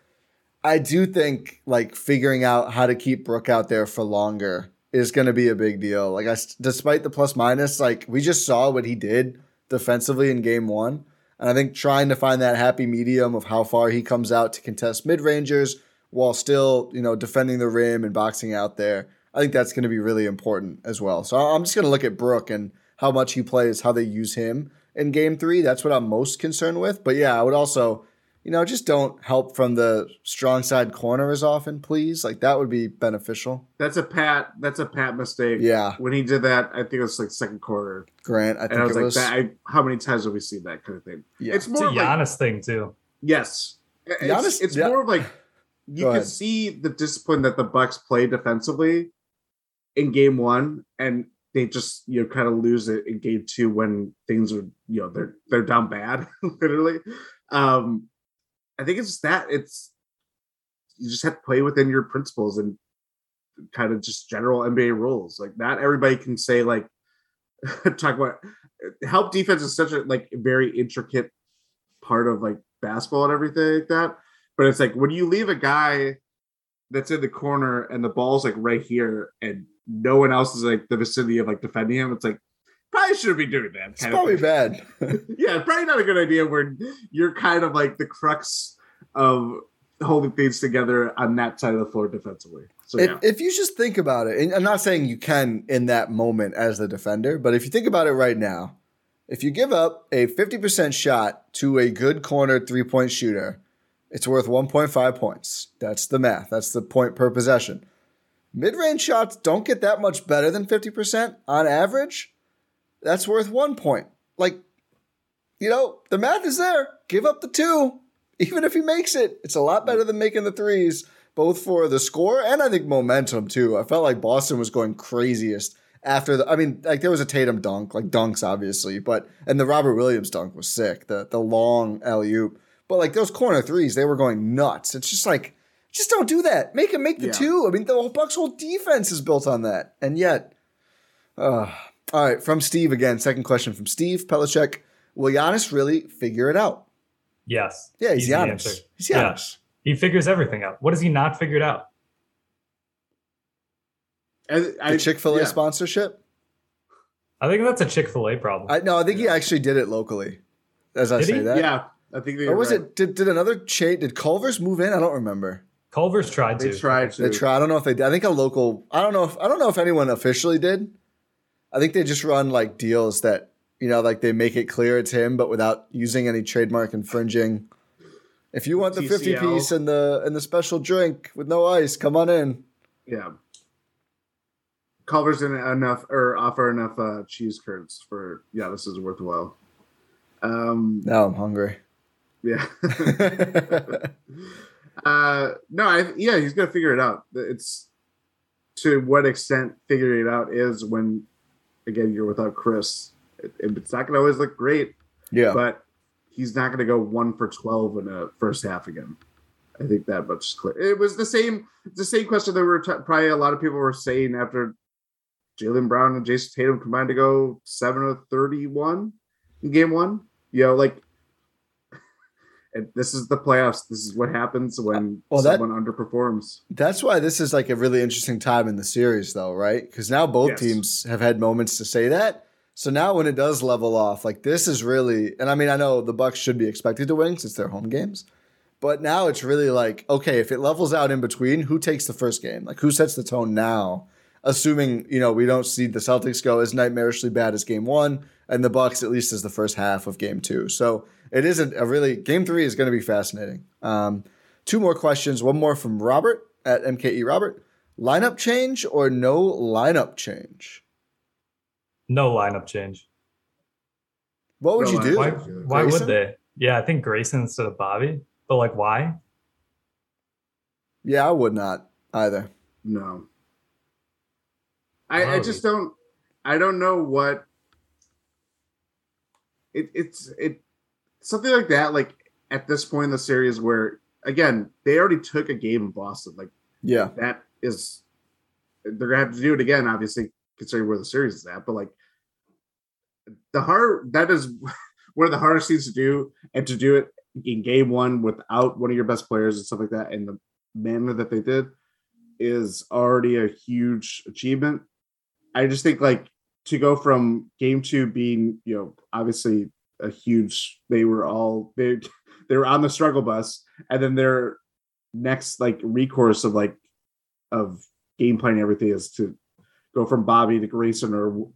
I do think like figuring out how to keep Brook out there for longer is going to be a big deal. Like I, despite the plus minus, like we just saw what he did defensively in game one. And I think trying to find that happy medium of how far he comes out to contest mid rangers while still, you know, defending the rim and boxing out there. I think that's going to be really important as well. So I'm just going to look at Brook and how much he plays, how they use him in game three. That's what I'm most concerned with. But yeah, I would also, you know, just don't help from the strong side corner as often, please. Like that would be beneficial. That's a pat. That's a pat mistake. Yeah. When he did that, I think it was like second quarter, Grant, I think and I was it like, was. that, I, "How many times have we seen that kind of thing?" Yeah. It's It's a more of like Giannis thing too. yes, It's- Giannis- It's, yeah. more of like you Go can ahead. see the discipline that the Bucks play defensively in game one, and they just you know kind of lose it in game two when things are you know they're they're down bad, literally. Um, I think it's just that it's you just have to play within your principles and kind of just general NBA rules. Like not everybody can say like talk about help defense is such a like very intricate part of like basketball and everything like that. But it's like when you leave a guy that's in the corner and the ball's like right here and no one else is like the vicinity of like defending him, it's like shouldn't be doing that. it's probably bad. yeah, probably not a good idea where you're kind of like the crux of holding things together on that side of the floor defensively. So if, yeah. if you just think about it, and I'm not saying you can in that moment as the defender, but if you think about it right now, If you give up a 50% shot to a good corner three point shooter, it's worth 1.5 points. That's the math. That's the point per possession. Mid range shots don't get that much better than 50% on average. That's worth one point. Like, you know, the math is there. Give up the two, even if he makes it. It's a lot better than making the threes, both for the score and I think momentum, too. I felt like Boston was going craziest after the I mean, like there was a Tatum dunk, like dunks obviously, but and the Robert Williams dunk was sick. The the long alley oop. But like those corner threes, they were going nuts. It's just like just don't do that. Make him make the Yeah. two. I mean, the whole Bucks whole defense is built on that. And yet, uh, all right, from Steve again. Second question from Steve Pelishek. Will Giannis really figure it out? Yes. Yeah, he's Easy Giannis. answer. He's Yeah. He figures everything out. What has he not figured out? I, I, The Chick Fil A yeah. sponsorship. I think that's a Chick Fil A problem. I no, I think he actually did it locally. As I Did say he? that, Yeah, I think they Or was right. it? Did, did another chain? Did Culver's move in? I don't remember. Culver's tried They to. tried to. They try. I don't know if they did. I think a local. I don't know if I don't know if anyone officially did. I think they just run like deals that you know, like they make it clear it's him, but without using any trademark infringing. If you want the fifty piece and the and the special drink with no ice, come on in. Yeah. Culver's didn't enough or offer enough uh, cheese curds for yeah, this is worthwhile. Um, Now I'm hungry. yeah. uh, no, I yeah, he's gonna figure it out. It's to what extent figuring it out is when again you're without Khris. It, it's not gonna always look great, yeah. but he's not gonna go one for twelve in a first half again. I think that much is clear. It was the same. The same question that we were t- probably a lot of people were saying after Jaylen Brown and Jayson Tatum combined to go seven of thirty-one in game one. You know, like, and this is the playoffs. This is what happens when uh, Well, that- someone underperforms. That's why this is like a really interesting time in the series, though, right? Because now both Yes. teams have had moments to say that. So now when it does level off, like this is really, and I mean, I know the Bucks should be expected to win it's their home games, but now it's really like, okay, if it levels out in between, who takes the first game? Like who sets the tone now? Assuming you know we don't see the Celtics go as nightmarishly bad as Game One, and the Bucks at least as the first half of Game Two. So it isn't a really Game Three is going to be fascinating. Um, Two more questions. One more from Robert at MKE Robert. Lineup change or no lineup change? No lineup change. What would No you do? Why, why would they? Yeah, I think Grayson instead of Bobby. But like, why? Yeah, I would not either. No. I, I just don't I don't know what it, it's it something like that like at this point in the series where again they already took a game in Boston like Yeah. that is they're gonna have to do it again obviously considering where the series is at but like the hard that is one of the hardest things to do and to do it in game one without one of your best players and stuff like that in the manner that they did is already a huge achievement i just think like to go from game two being you know obviously a huge they were all they they were on the struggle bus and then their next like recourse of like of game planning everything is to go from Bobby to Grayson or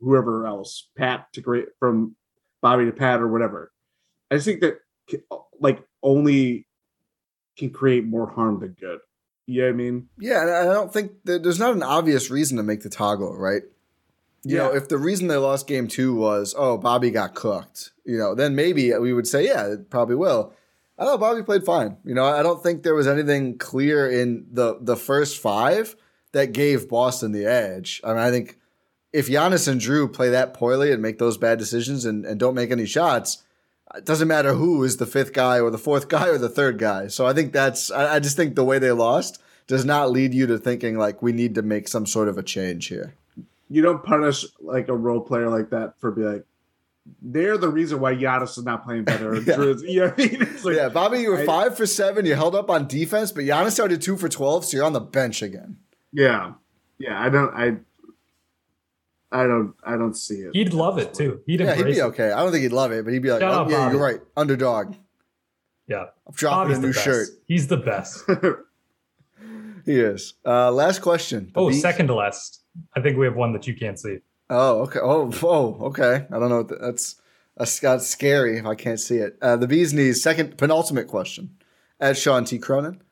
whoever else, Pat to great from Bobby to Pat or whatever. I just think that like only can create more harm than good. You know I mean? Yeah, I don't think there's not an obvious reason to make the toggle, right? You know, if the reason they lost game two was, oh, Bobby got cooked, you know, then maybe we would say, yeah, it probably will. I don't know, Bobby played fine. You know, I don't think there was anything clear in the the first five that gave Boston the edge. I mean, I think if Giannis and Jrue play that poorly and make those bad decisions and, and don't make any shots, it doesn't matter who is the fifth guy or the fourth guy or the third guy. So I think that's I, I just think the way they lost does not lead you to thinking like we need to make some sort of a change here. You don't punish like a role player like that for be like they're the reason why Giannis is not playing better. Yeah. Jrue you know what I mean? It's like, yeah, Bobby, you were I- five for seven. You held up on defense, but Giannis started two for twelve, so you're on the bench again. yeah, yeah. I don't. I. I don't. I don't see it. He'd love it too. He'd Yeah, he'd be it. okay. I don't think he'd love it, but he'd be like, oh, "Yeah, Bobby. you're right, underdog. Yeah. I'm dropping Bobby's a new shirt." He's the best. He is. Uh, last question. The Oh, Beat- second to last. I think we have one that you can't see. Oh, okay. Oh, oh, okay. I don't know. What the, that's that's got scary if I can't see it. Uh, the bee's knees. Second penultimate question. At Sean T. Cronin.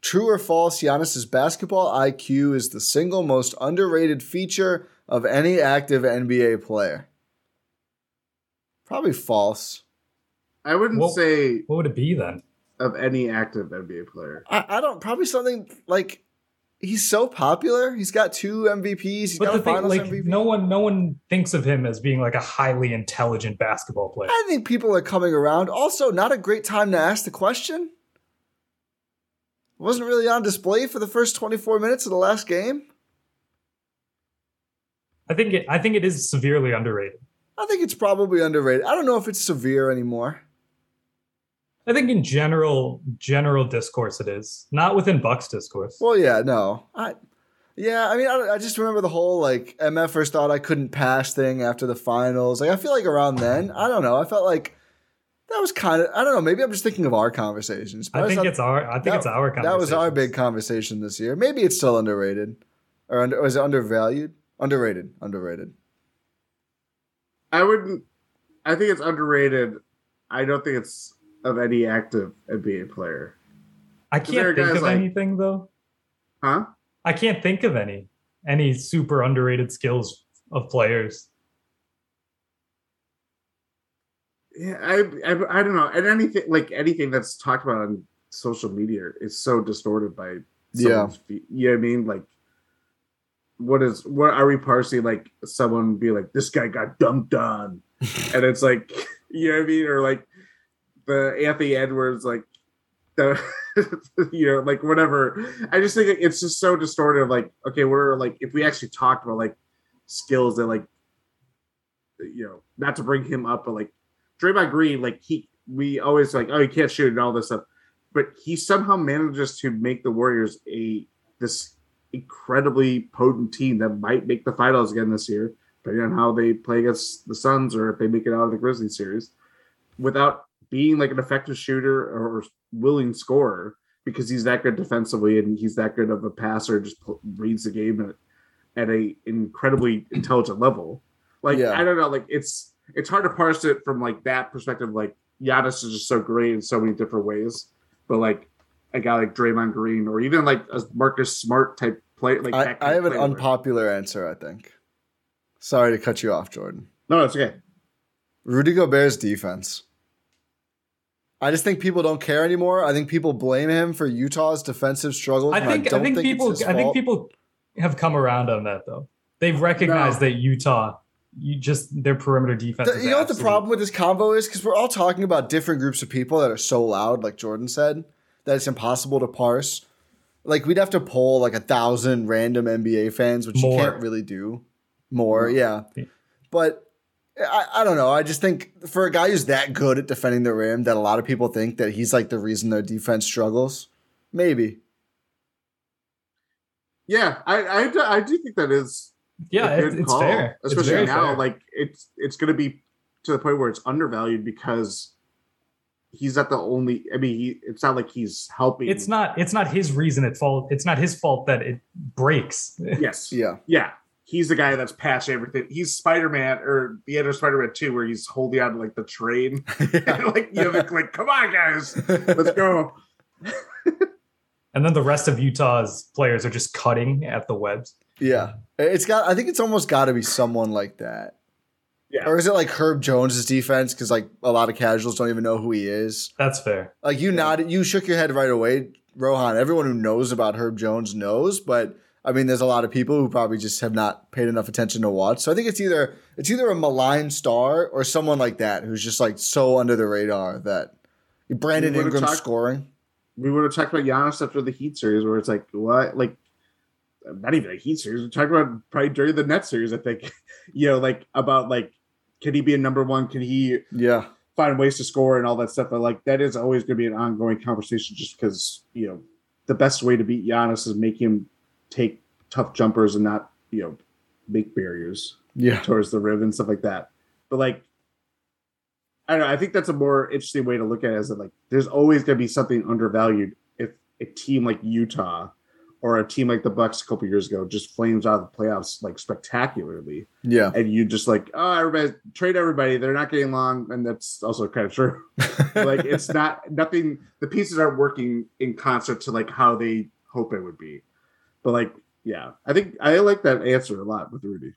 True or false? Giannis's basketball IQ is the single most underrated feature of any active NBA player. Probably false. I wouldn't Well- say What would it be then? of any active NBA player. I, I don't. Probably something like he's so popular. He's got two MVPs. He's But got the thing, like, MVP. no one, no one thinks of him as being like a highly intelligent basketball player. I think people are coming around. Also, not a great time to ask the question. Wasn't really on display for the first 24 minutes of the last game. I think it, I think it is severely underrated. I think it's probably underrated. I don't know if it's severe anymore. I think in general, general discourse, it is not within Bucks discourse. Well, yeah, no. I, yeah, I mean, I, I just remember the whole like MF first thought I couldn't pass thing after the finals. Like, I feel like around then, I don't know. I felt like that was kind of, I don't know. Maybe I'm just thinking of our conversations. but I just think thought it's our, I think that- it's our. That was our big conversation this year. Maybe it's still underrated, or under, was it undervalued? Underrated. Underrated. I wouldn't. I think it's underrated. I don't think it's of any active NBA player. I can't think of like- anything though. Huh? I can't think of any any super underrated skills of players. Yeah, I, I I don't know. And anything like anything that's talked about on social media is so distorted by Yeah. someone's You know what I mean? Like what is what are we parsing like someone be like, this guy got dumped on and it's like you know what I mean? Or like the Anthony Edwards like the you know, like whatever. I just think it's just so distorted like, okay, we're like if we actually talked about like skills that like you know, not to bring him up, but like Draymond Green, like he, we always like, oh, he can't shoot and all this stuff, but he somehow manages to make the Warriors a this incredibly potent team that might make the finals again this year, depending on how they play against the Suns or if they make it out of the Grizzlies series, without being like an effective shooter or willing scorer because he's that good defensively and he's that good of a passer, just reads the game at, at a incredibly intelligent level. Like Yeah. I don't know, like it's it's hard to parse it from like that perspective. Like Giannis is just so great in so many different ways, but like a guy like Draymond Green or even like a Marcus Smart type play, like I, I have an player. unpopular answer, I think. Sorry to cut you off, Jordan. No, it's okay. Rudy Gobert's defense. I just think people don't care anymore. I think people blame him for Utah's defensive struggles. I think I, don't think it's people I think people have come around on that though. They've recognized No. that Utah, you just their perimeter defense. The- is you know what the problem with this combo is? Because we're all talking about different groups of people that are so loud, like Jordan said, that it's impossible to parse. Like we'd have to poll like a thousand random NBA fans, which More. you can't really do. More, yeah. Yeah. But I, I don't know. I just think for a guy who's that good at defending the rim, that a lot of people think that he's like the reason their defense struggles. Maybe. Yeah, I I, do- I do think that is Yeah, a it's, good it's call. fair. Especially very now. fair. Like it's it's going to be to the point where it's undervalued because he's not the only. I mean, he, it's not like he's helping. it's not it's not his reason at fault. It's not his fault that it breaks. Yes. Yeah. Yeah. He's the guy that's patching everything. He's Spider Man or the end of Spider Man Two, where he's holding on to like the train. like you know, like, like, come on, guys, let's go. And then the rest of Utah's players are just cutting at the webs. Yeah. It's got I think it's almost got to be someone like that. Yeah. Or is it like Herb Jones's defense cuz like a lot of casuals don't even know who he is. That's fair. Like you nodded you shook your head right away, Rohan. Everyone who knows about Herb Jones knows, but I mean there's a lot of people who probably just have not paid enough attention to watch. So I think it's either it's either a maligned star or someone like that who's just like so under the radar that Brandon Ingram talked- scoring. We would have talked about Giannis after the Heat series, where it's like, what? Like, not even the Heat series. We talked about probably during the Net series. I think, you know, like about like, can he be a number one? Can he Yeah. find ways to score and all that stuff. But like that is always going to be an ongoing conversation, just because you know the best way to beat Giannis is make him take tough jumpers and not you know make barriers Yeah. towards the rim and stuff like that. But like. I don't know. I think that's a more interesting way to look at it. Is that like there's always going to be something undervalued if a team like Utah or a team like the Bucks a couple years ago just flames out of the playoffs like spectacularly, Yeah. and you just like, oh, everybody trade everybody. They're not getting along, and that's also kind of true. like it's not nothing. The pieces aren't working in concert to like how they hope it would be. But like, yeah, I think I like that answer a lot with Rudy.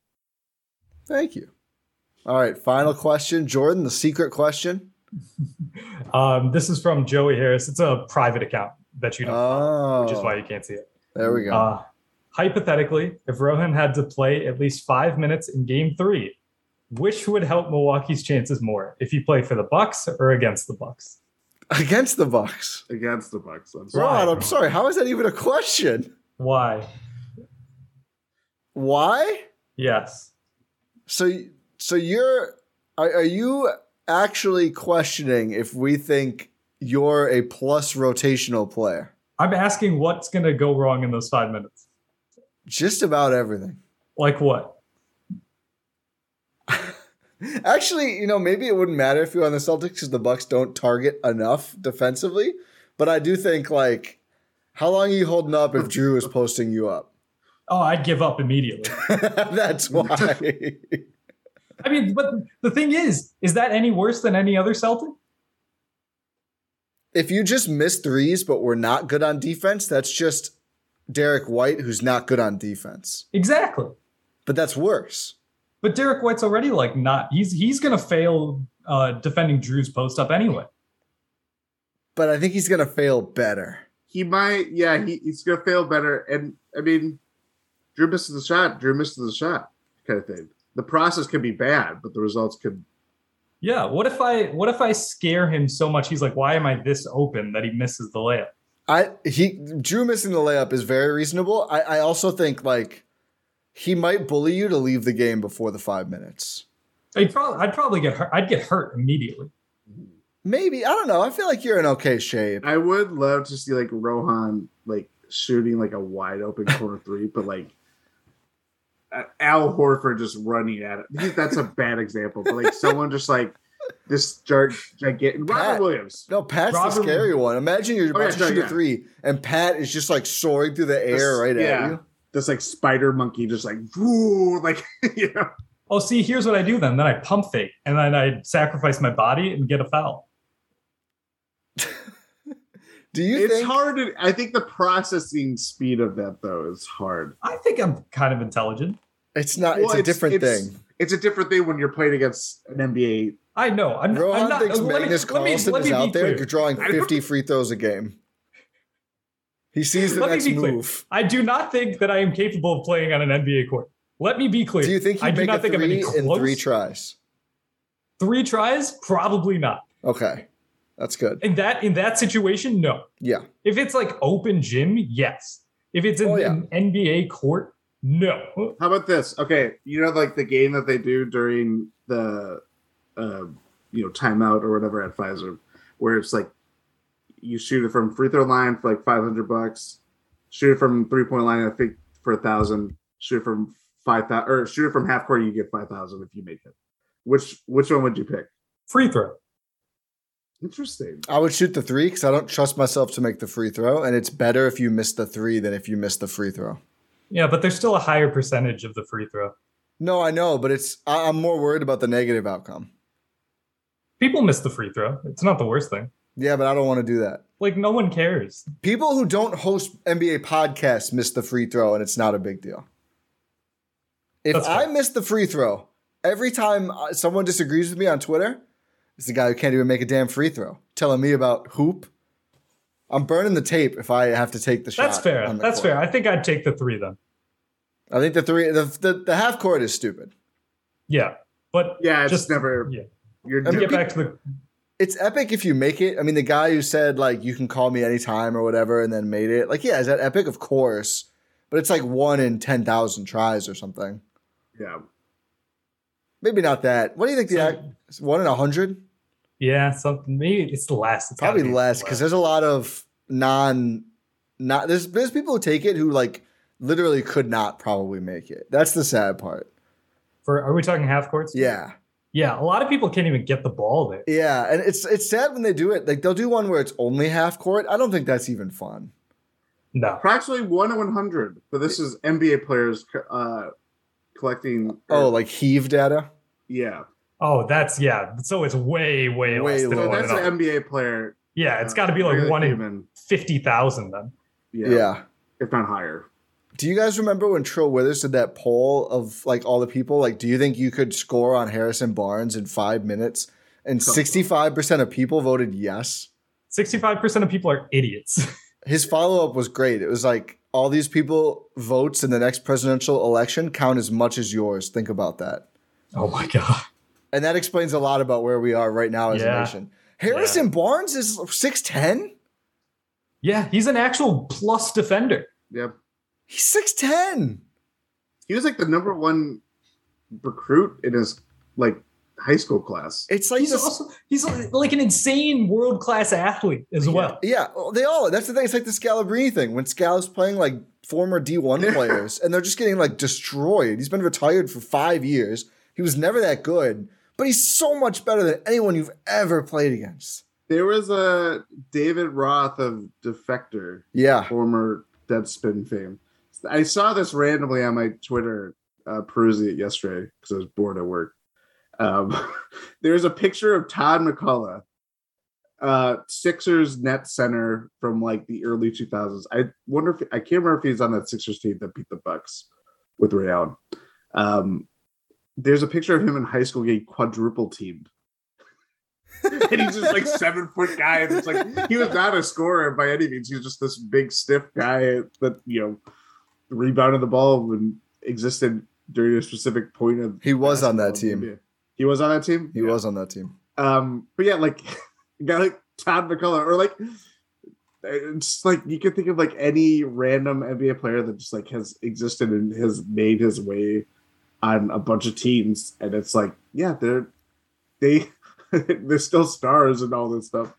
Thank you. All right. Final question. Jordan, the secret question. Um, this is from Joey Harris. It's a private account that you don't follow, Oh, which is why you can't see it. there we go. Uh, hypothetically, if Rohan had to play at least five minutes in game three, which would help Milwaukee's chances more? If he played for the Bucks or against the Bucks? Against the Bucks. Against the Bucks. I'm sorry. Rod, I'm sorry. How is that even a question? Why? Why? Yes. So, so you're are, are you actually questioning if we think you're a plus rotational player? I'm asking what's going to go wrong in those five minutes. Just about everything. Like what? Actually, you know, maybe it wouldn't matter if you're on the Celtics because the Bucks don't target enough defensively. But I do think like, how long are you holding up if Jrue is posting you up? Oh, I'd give up immediately. That's why. I mean, but the thing is, is that any worse than any other Celtic? if you just miss threes but we're not good on defense, that's just Derek White who's not good on defense. Exactly. But that's worse. But Derek White's already like not. He's he's gonna fail uh, defending Jrue's post up anyway. But I think he's gonna fail better. He might, yeah, he, he's gonna fail better. And I mean, Jrue misses the shot. Jrue misses the shot, kind of thing. The process can be bad, but the results could. Yeah. What if I what if I scare him so much he's like, why am I this open that he misses the layup? I he Jrue missing the layup is very reasonable. I, I also think like he might bully you to leave the game before the five minutes. I'd probably I'd probably get hurt. I'd get hurt immediately. Maybe I don't know. I feel like you're in okay shape. I would love to see like Rohan like shooting like a wide open corner three, but like uh, Al Horford just running at it. That's a bad example, but like someone just like this jar- gigantic Pat. Robert Williams. No, Pat's Robert- the scary one. Imagine you're Oh, about yeah, to sure, shoot a three, and Pat is just like soaring through the air This- right at yeah. you. This like spider monkey just like whoo, like you know. Oh, see, here's what I do then. Then I pump fake and then I sacrifice my body and get a foul. Do you It's think? hard to I think the processing speed of that though is hard. I think I'm kind of intelligent. It's not. Well, it's a different it's- thing. It's a different thing when you're playing against an NBA. I know. I'm, Rohan I'm not. thinks let me- Magnus me- Carlsen is out there clear. drawing 50 free throws a game. He sees the Let me next be clear. move. I do not think that I am capable of playing on an NBA court. Let me be clear. Do you think I he'd do make not a think I'm any three in close. three tries? Three tries? Probably not. Okay, that's good. In that in that situation, no. Yeah, If it's like open gym, yes. If it's in Oh, yeah. an NBA court, no. How about this? Okay, you know, like the game that they do during the, uh, you know, timeout or whatever at Fiserv, where it's like you shoot it from free throw line for like five hundred bucks, shoot it from three point line, I think for a thousand, shoot it from five thousand, or shoot it from half court, you get five thousand if you make it. Which which one would you pick? Free throw. Interesting. I would shoot the three because I don't trust myself to make the free throw, and it's better if you miss the three than if you miss the free throw. Yeah, but there's still a higher percentage of the free throw. No, I know, but it's I, I'm more worried about the negative outcome. People miss the free throw. It's not the worst thing. Yeah, but I don't want to do that. Like no one cares. People who don't host NBA podcasts miss the free throw, and it's not a big deal. If I miss the free throw every time uh, someone disagrees with me on Twitter, it's the guy who can't even make a damn free throw, telling me about hoop. I'm burning the tape if I have to take the shot. That's fair. That's court. fair. I think I'd take the three then. I think the three, the, the, the half court is stupid. Yeah. But Yeah, it's just never. yeah. You're I mean, get back to the It's epic if you make it. I mean, the guy who said like you can call me anytime or whatever, and then made it. Like, yeah, is that epic? Of course, but it's like one in ten thousand tries or something. yeah. Maybe not that. What do you think? The So- act, one in a hundred? Yeah, something maybe it's less. It's gotta Probably less because there's a lot of non. Not there's there's people who take it who like literally could not probably make it. That's the sad part. for are we talking half courts? Yeah, Yeah, a lot of people can't even get the ball there. yeah, and it's it's sad when they do it. Like they'll do one where it's only half court. I don't think that's even fun. No. Approximately one in one hundred. But this is NBA players uh, collecting. Oh, like heave data. yeah. Oh, that's yeah. So it's way, way, Way less than lower. So one that's an a- NBA player. Yeah, it's uh, got to be like regular one in fifty thousand then. Yeah. yeah. If not higher. Do you guys remember when Trill Withers did that poll of like all the people? Like, do you think you could score on Harrison Barnes in five minutes? And sixty-five percent of people voted yes. Sixty-five percent of people are idiots. His follow-up was great. It was like all these people votes in the next presidential election count as much as yours. Think about that. oh my god. And that explains a lot about where we are right now as a nation. Harrison Barnes is 6'10? Yeah, he's an actual plus defender. Yep. He's 6'10. He was like the number one recruit in his like high school class. It's like He's this, also he's like an insane world class athlete as well. Yeah, they all. That's the thing. It's like the Scalabrine thing. When Scala's playing like former D1 players and they're just getting like destroyed. He's been retired for five years. He was never that good, but he's so much better than anyone you've ever played against. There was a David Roth of Defector, Yeah. former Deadspin fame. I saw this randomly on my Twitter, uh, perusing it yesterday because I was bored at work. Um, there's a picture of Todd MacCulloch, uh, Sixers net center from like the early 2000s. I wonder if I can't remember if he's on that Sixers team that beat the Bucks with Ray Allen. Um, there's a picture of him in high school getting quadruple teamed. and he's just like seven foot guy. And it's like he was not a scorer by any means. He was just this big stiff guy that you know rebounded the ball and existed during a specific point of. He was on that basketball in the team. NBA. He was on that team. He was on that team. Um, but yeah, like a guy like Todd MacCulloch, or like it's like you can think of like any random NBA player that just like has existed and has made his way on a bunch of teams, and it's like, yeah, they're they they're still stars and all this stuff.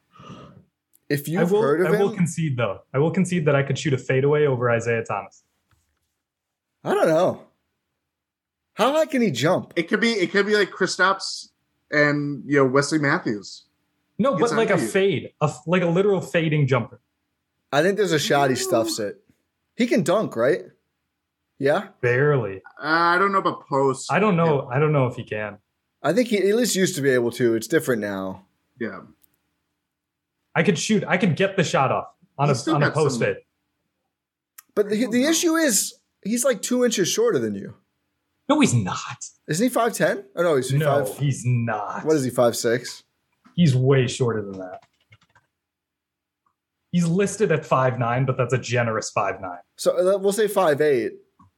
If you've will, heard of I will concede though. I will concede that I could shoot a fadeaway over Isaiah Thomas. I don't know. How high can he jump? It could be it could be like Kristaps and you know Wesley Matthews. No, It's but like a you. fade, a f- like a literal fading jumper. I think there's a shot he stuffs it. He can dunk, right? Yeah. Barely. Uh, I don't know about post. I don't know. I don't know if he can. I think he at least used to be able to. It's different now. Yeah, I could shoot. I could get the shot off on He's a on a post some- fade. But the, the issue is he's like two inches shorter than you. No, he's not. Isn't he 5'10? Oh, no, he's No, five. he's not. What is he, Five six. He's way shorter than that. He's listed at five nine, but that's a generous five nine. So uh, we'll say 5'8.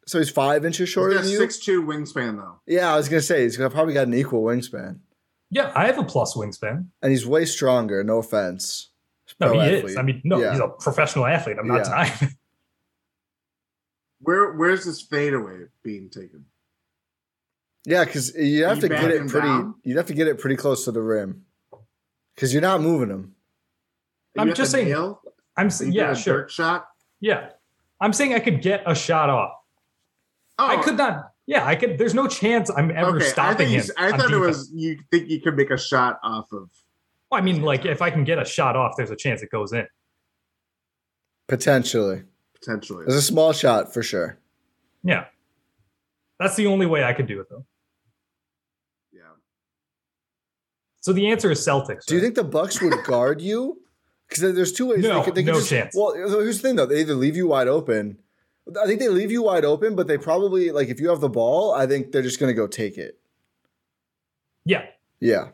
So he's five inches he's shorter got than you? six two wingspan though. Yeah, I was going to say he's probably got an equal wingspan. Yeah, I have a plus wingspan. And he's way stronger, no offense. No, he athlete. is. I mean, no, Yeah. he's a professional athlete. I'm not Yeah. denying. Where where's this fadeaway being taken? Yeah, because you have You to get it pretty. down? You'd have to get it pretty close to the rim, because you're not moving him. I'm just saying- nail? I'm saying, yeah, sure, shot. yeah. I'm saying I could get a shot off. Oh, I could not. Yeah, I could. There's no chance I'm ever Okay, stopping think you him. s- I on thought it was you think you could make a shot off of. Well, I mean, like if I can get a shot off, there's a chance it goes in. Potentially, Potentially, there's a small shot for sure. Yeah, that's the only way I could do it though. yeah. So the answer is Celtics. Do you think the Bucks would guard you? Because there's two ways. No, they could, they could no just, chance. Well, here's the thing though: they either leave you wide open. I think they leave you wide open, but they probably like if you have the ball, I think they're just going to go take it. Yeah, Yeah,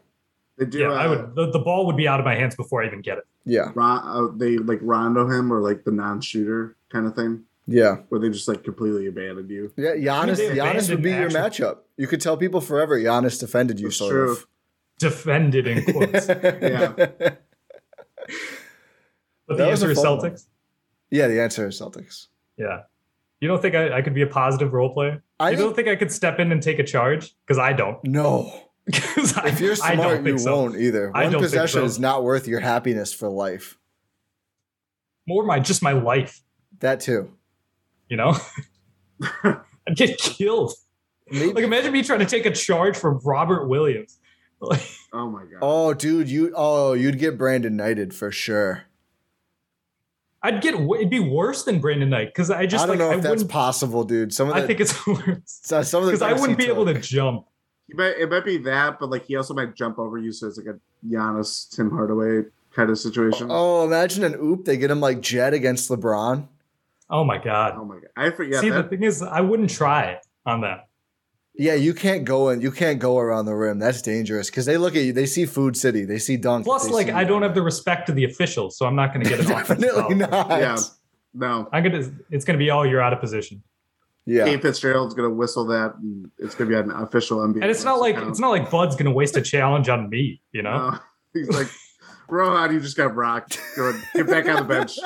They do. yeah. uh, I would. The, the ball would be out of my hands before I even get it. yeah, Ron, uh, they like rondo him or like the non-shooter kind of thing, yeah, where they just like completely abandon you. yeah. Giannis, they Giannis would abandoned be your matchup. You could tell people forever Giannis defended you, That's sort true. of. Defended in quotes. Yeah. But the was answer is fun one. Celtics. yeah, the answer is Celtics. Yeah. You don't think I, I could be a positive role player? I you don't think I could step in and take a charge? Because I don't. no. 'Cause I, If you're I smart, don't you think so. won't either. I One don't think possession so. is not worth your happiness for life. More my just my life. That too. You know, I'd get killed. Maybe- Like imagine me trying to take a charge from Robert Williams. Like, Oh my god. Oh, dude, you oh, you'd get Brandon knighted for sure. I'd get it'd be worse than Brandon Knight because I just I don't like know I if that's wouldn't. possible, dude. Some of the, I think it's worse some of the because I wouldn't he be able to jump. He might, it might be that, but like he also might jump over you, so it's like a Giannis, Tim Hardaway kind of situation. Oh, imagine an oop. They get him like Jet against LeBron. Oh my god! Oh my god, I forget See, that. the thing is, I wouldn't try it on that. Yeah, you can't go in. You can't go around the rim. That's dangerous because they look at you. They see Food City. They see Dunk. Plus, they like, I don't have the respect to the officials, so I'm not going to get an offensive Definitely foul. not. Yeah. no, I'm gonna. It's going to be all you're out of position, Yeah. Kane Fitzgerald's gonna whistle that, and it's gonna be an official NBA. and it's not like account. it's not like Bud's going to waste a challenge on me. You know, Uh, he's like, Rohan, you just got rocked. Go get back on the bench.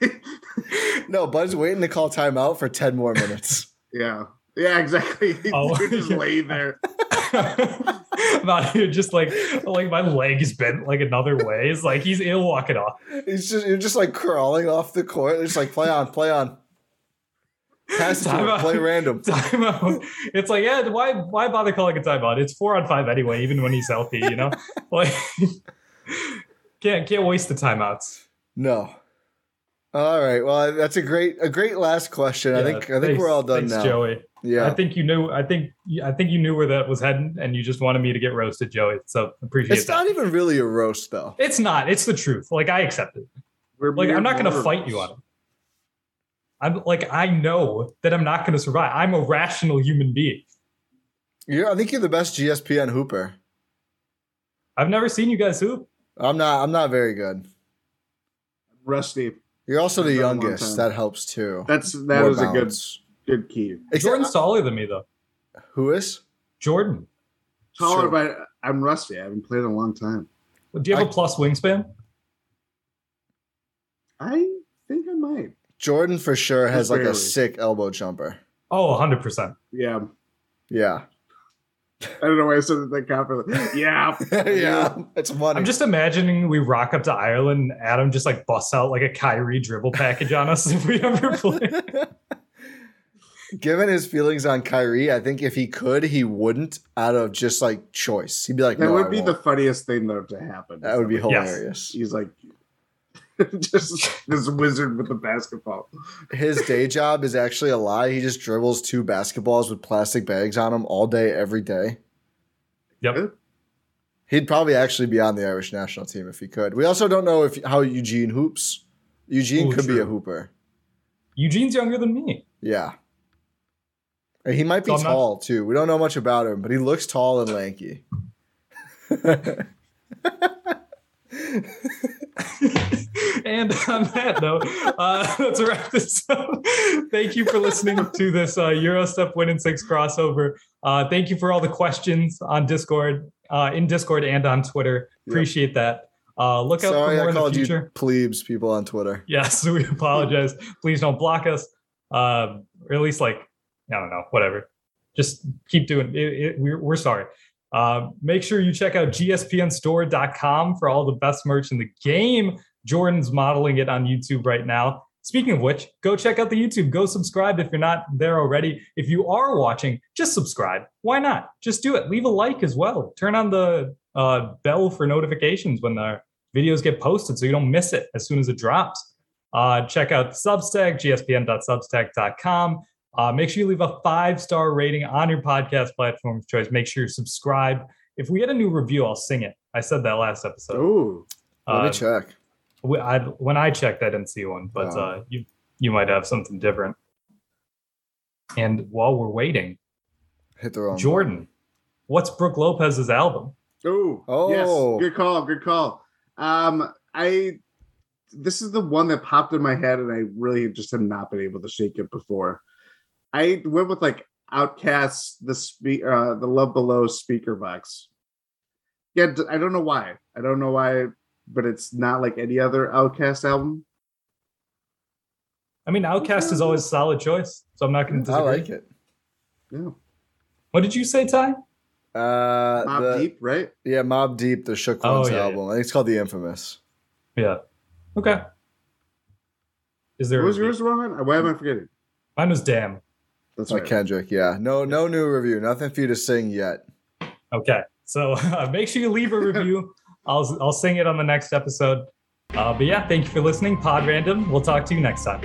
no, Bud's waiting to call timeout for 10 more minutes. yeah, yeah, exactly. Oh, You're just yeah. laying there. I'm out just like like my leg is bent like another way. It's like he's ill walking off. He's just you're just like crawling off the court. It's like play on, play on. Pass it to him, Timeout. play random. Timeout. It's like yeah, why why bother calling a timeout? It's four on five anyway, even when he's healthy. You know, like can't can't waste the timeouts. No. All right. Well, that's a great a great last question. I think I think thanks- we're all done thanks, now. Joey. Yeah. I think you knew. I think I think you knew where that was heading, and you just wanted me to get roasted, Joey. So appreciate it's that. not even really a roast though. it's not. It's the truth. Like I accept it. We're Like I'm not going to fight you on it. I'm like I know that I'm not going to survive. I'm a rational human being. You're, I think you're the best GSPN hooper. I've never seen you guys hoop. I'm not. I'm not very good. Rusty. You're also the I've done a long youngest. That helps too. That's that More was a good good key. Except- Jordan's taller than me though. who is? Jordan, Taller, Sure. but I'm rusty. I haven't played in a long time. do you have a I- plus wingspan? I think I might. Jordan for sure has Just like a sick elbow jumper. Oh, 100 percent. Yeah. Yeah. I don't know why I said it that confidently. Yeah. yeah. It's funny. I'm just imagining we rock up to Ireland and Adam just like busts out like a Kyrie dribble package on us if we ever play. Given his feelings on Kyrie, I think if he could, he wouldn't out of just like choice. He'd be like, That no, would I be won't. the funniest thing though to happen. that would be Yes. hilarious. He's like just this wizard with the basketball. His day job is actually a lie. He just dribbles two basketballs with plastic bags on them all day, every day. Yep. He'd probably actually be on the Irish national team if he could. We also don't know if how Eugene hoops. Eugene Oh, could be a hooper. Eugene's younger than me. Yeah. And he might be So I'm not- tall too. We don't know much about him, but he looks tall and lanky. and on that note, uh, let's wrap this up. thank you for listening to this uh, Eurostep Win and Six crossover. Uh, thank you for all the questions on Discord, uh, in Discord and on Twitter. Appreciate that. Uh, look out Sorry, for more I in the called you future. plebes people on Twitter. Yes, we apologize. Please don't block us, um, or at least like I don't know, whatever. Just keep doing it. it we're, we're sorry. Uh, make sure you check out gspnstore.com for all the best merch in the game. Jordan's modeling it on YouTube right now. Speaking of which, go check out the YouTube. Go subscribe if you're not there already. If you are watching, just subscribe. Why not? Just do it. Leave a like as well. Turn on the uh, bell for notifications when the videos get posted so you don't miss it as soon as it drops. Uh, check out Substack, gspn.substack.com. Uh, make sure you leave a five star rating on your podcast platform of choice. Make sure you subscribe. If we get a new review, I'll sing it. I said that last episode. Oh, Let Uh, me check. we- I, when I checked, I didn't see one, but Oh. uh, you you might have something different. And while we're waiting, Hit the wrong Jordan, what's Brook Lopez's album? oh, Oh. yes. Good call. Good call. Um, I this is the one that popped in my head, and I really just have not been able to shake it before. I went with like OutKast, the spe- uh, the Love Below speaker box. Yeah, I don't know why. I don't know why, but it's not like any other OutKast album. I mean, OutKast is always a solid choice, so I'm not going to I like it. Yeah, What did you say, Ty? Uh, Mobb the- Deep, right? Yeah, Mobb Deep, the Shook Oh, Ones yeah, album. I think it's called The Infamous. Yeah. Okay. Is there? What was yours wrong? Why am I forgetting? Mine was damn. That's By right. Kendrick, yeah. No, no new review. Nothing for you to sing yet. Okay, so uh, make sure you leave a review. I'll I'll sing it on the next episode. Uh, but yeah, thank you for listening. Pod Random. We'll talk to you next time.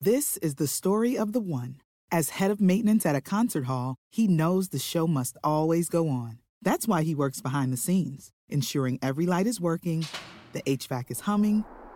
This is the story of the one. As head of maintenance at a concert hall, he knows the show must always go on. That's why he works behind the scenes, ensuring every light is working, the HVAC is humming,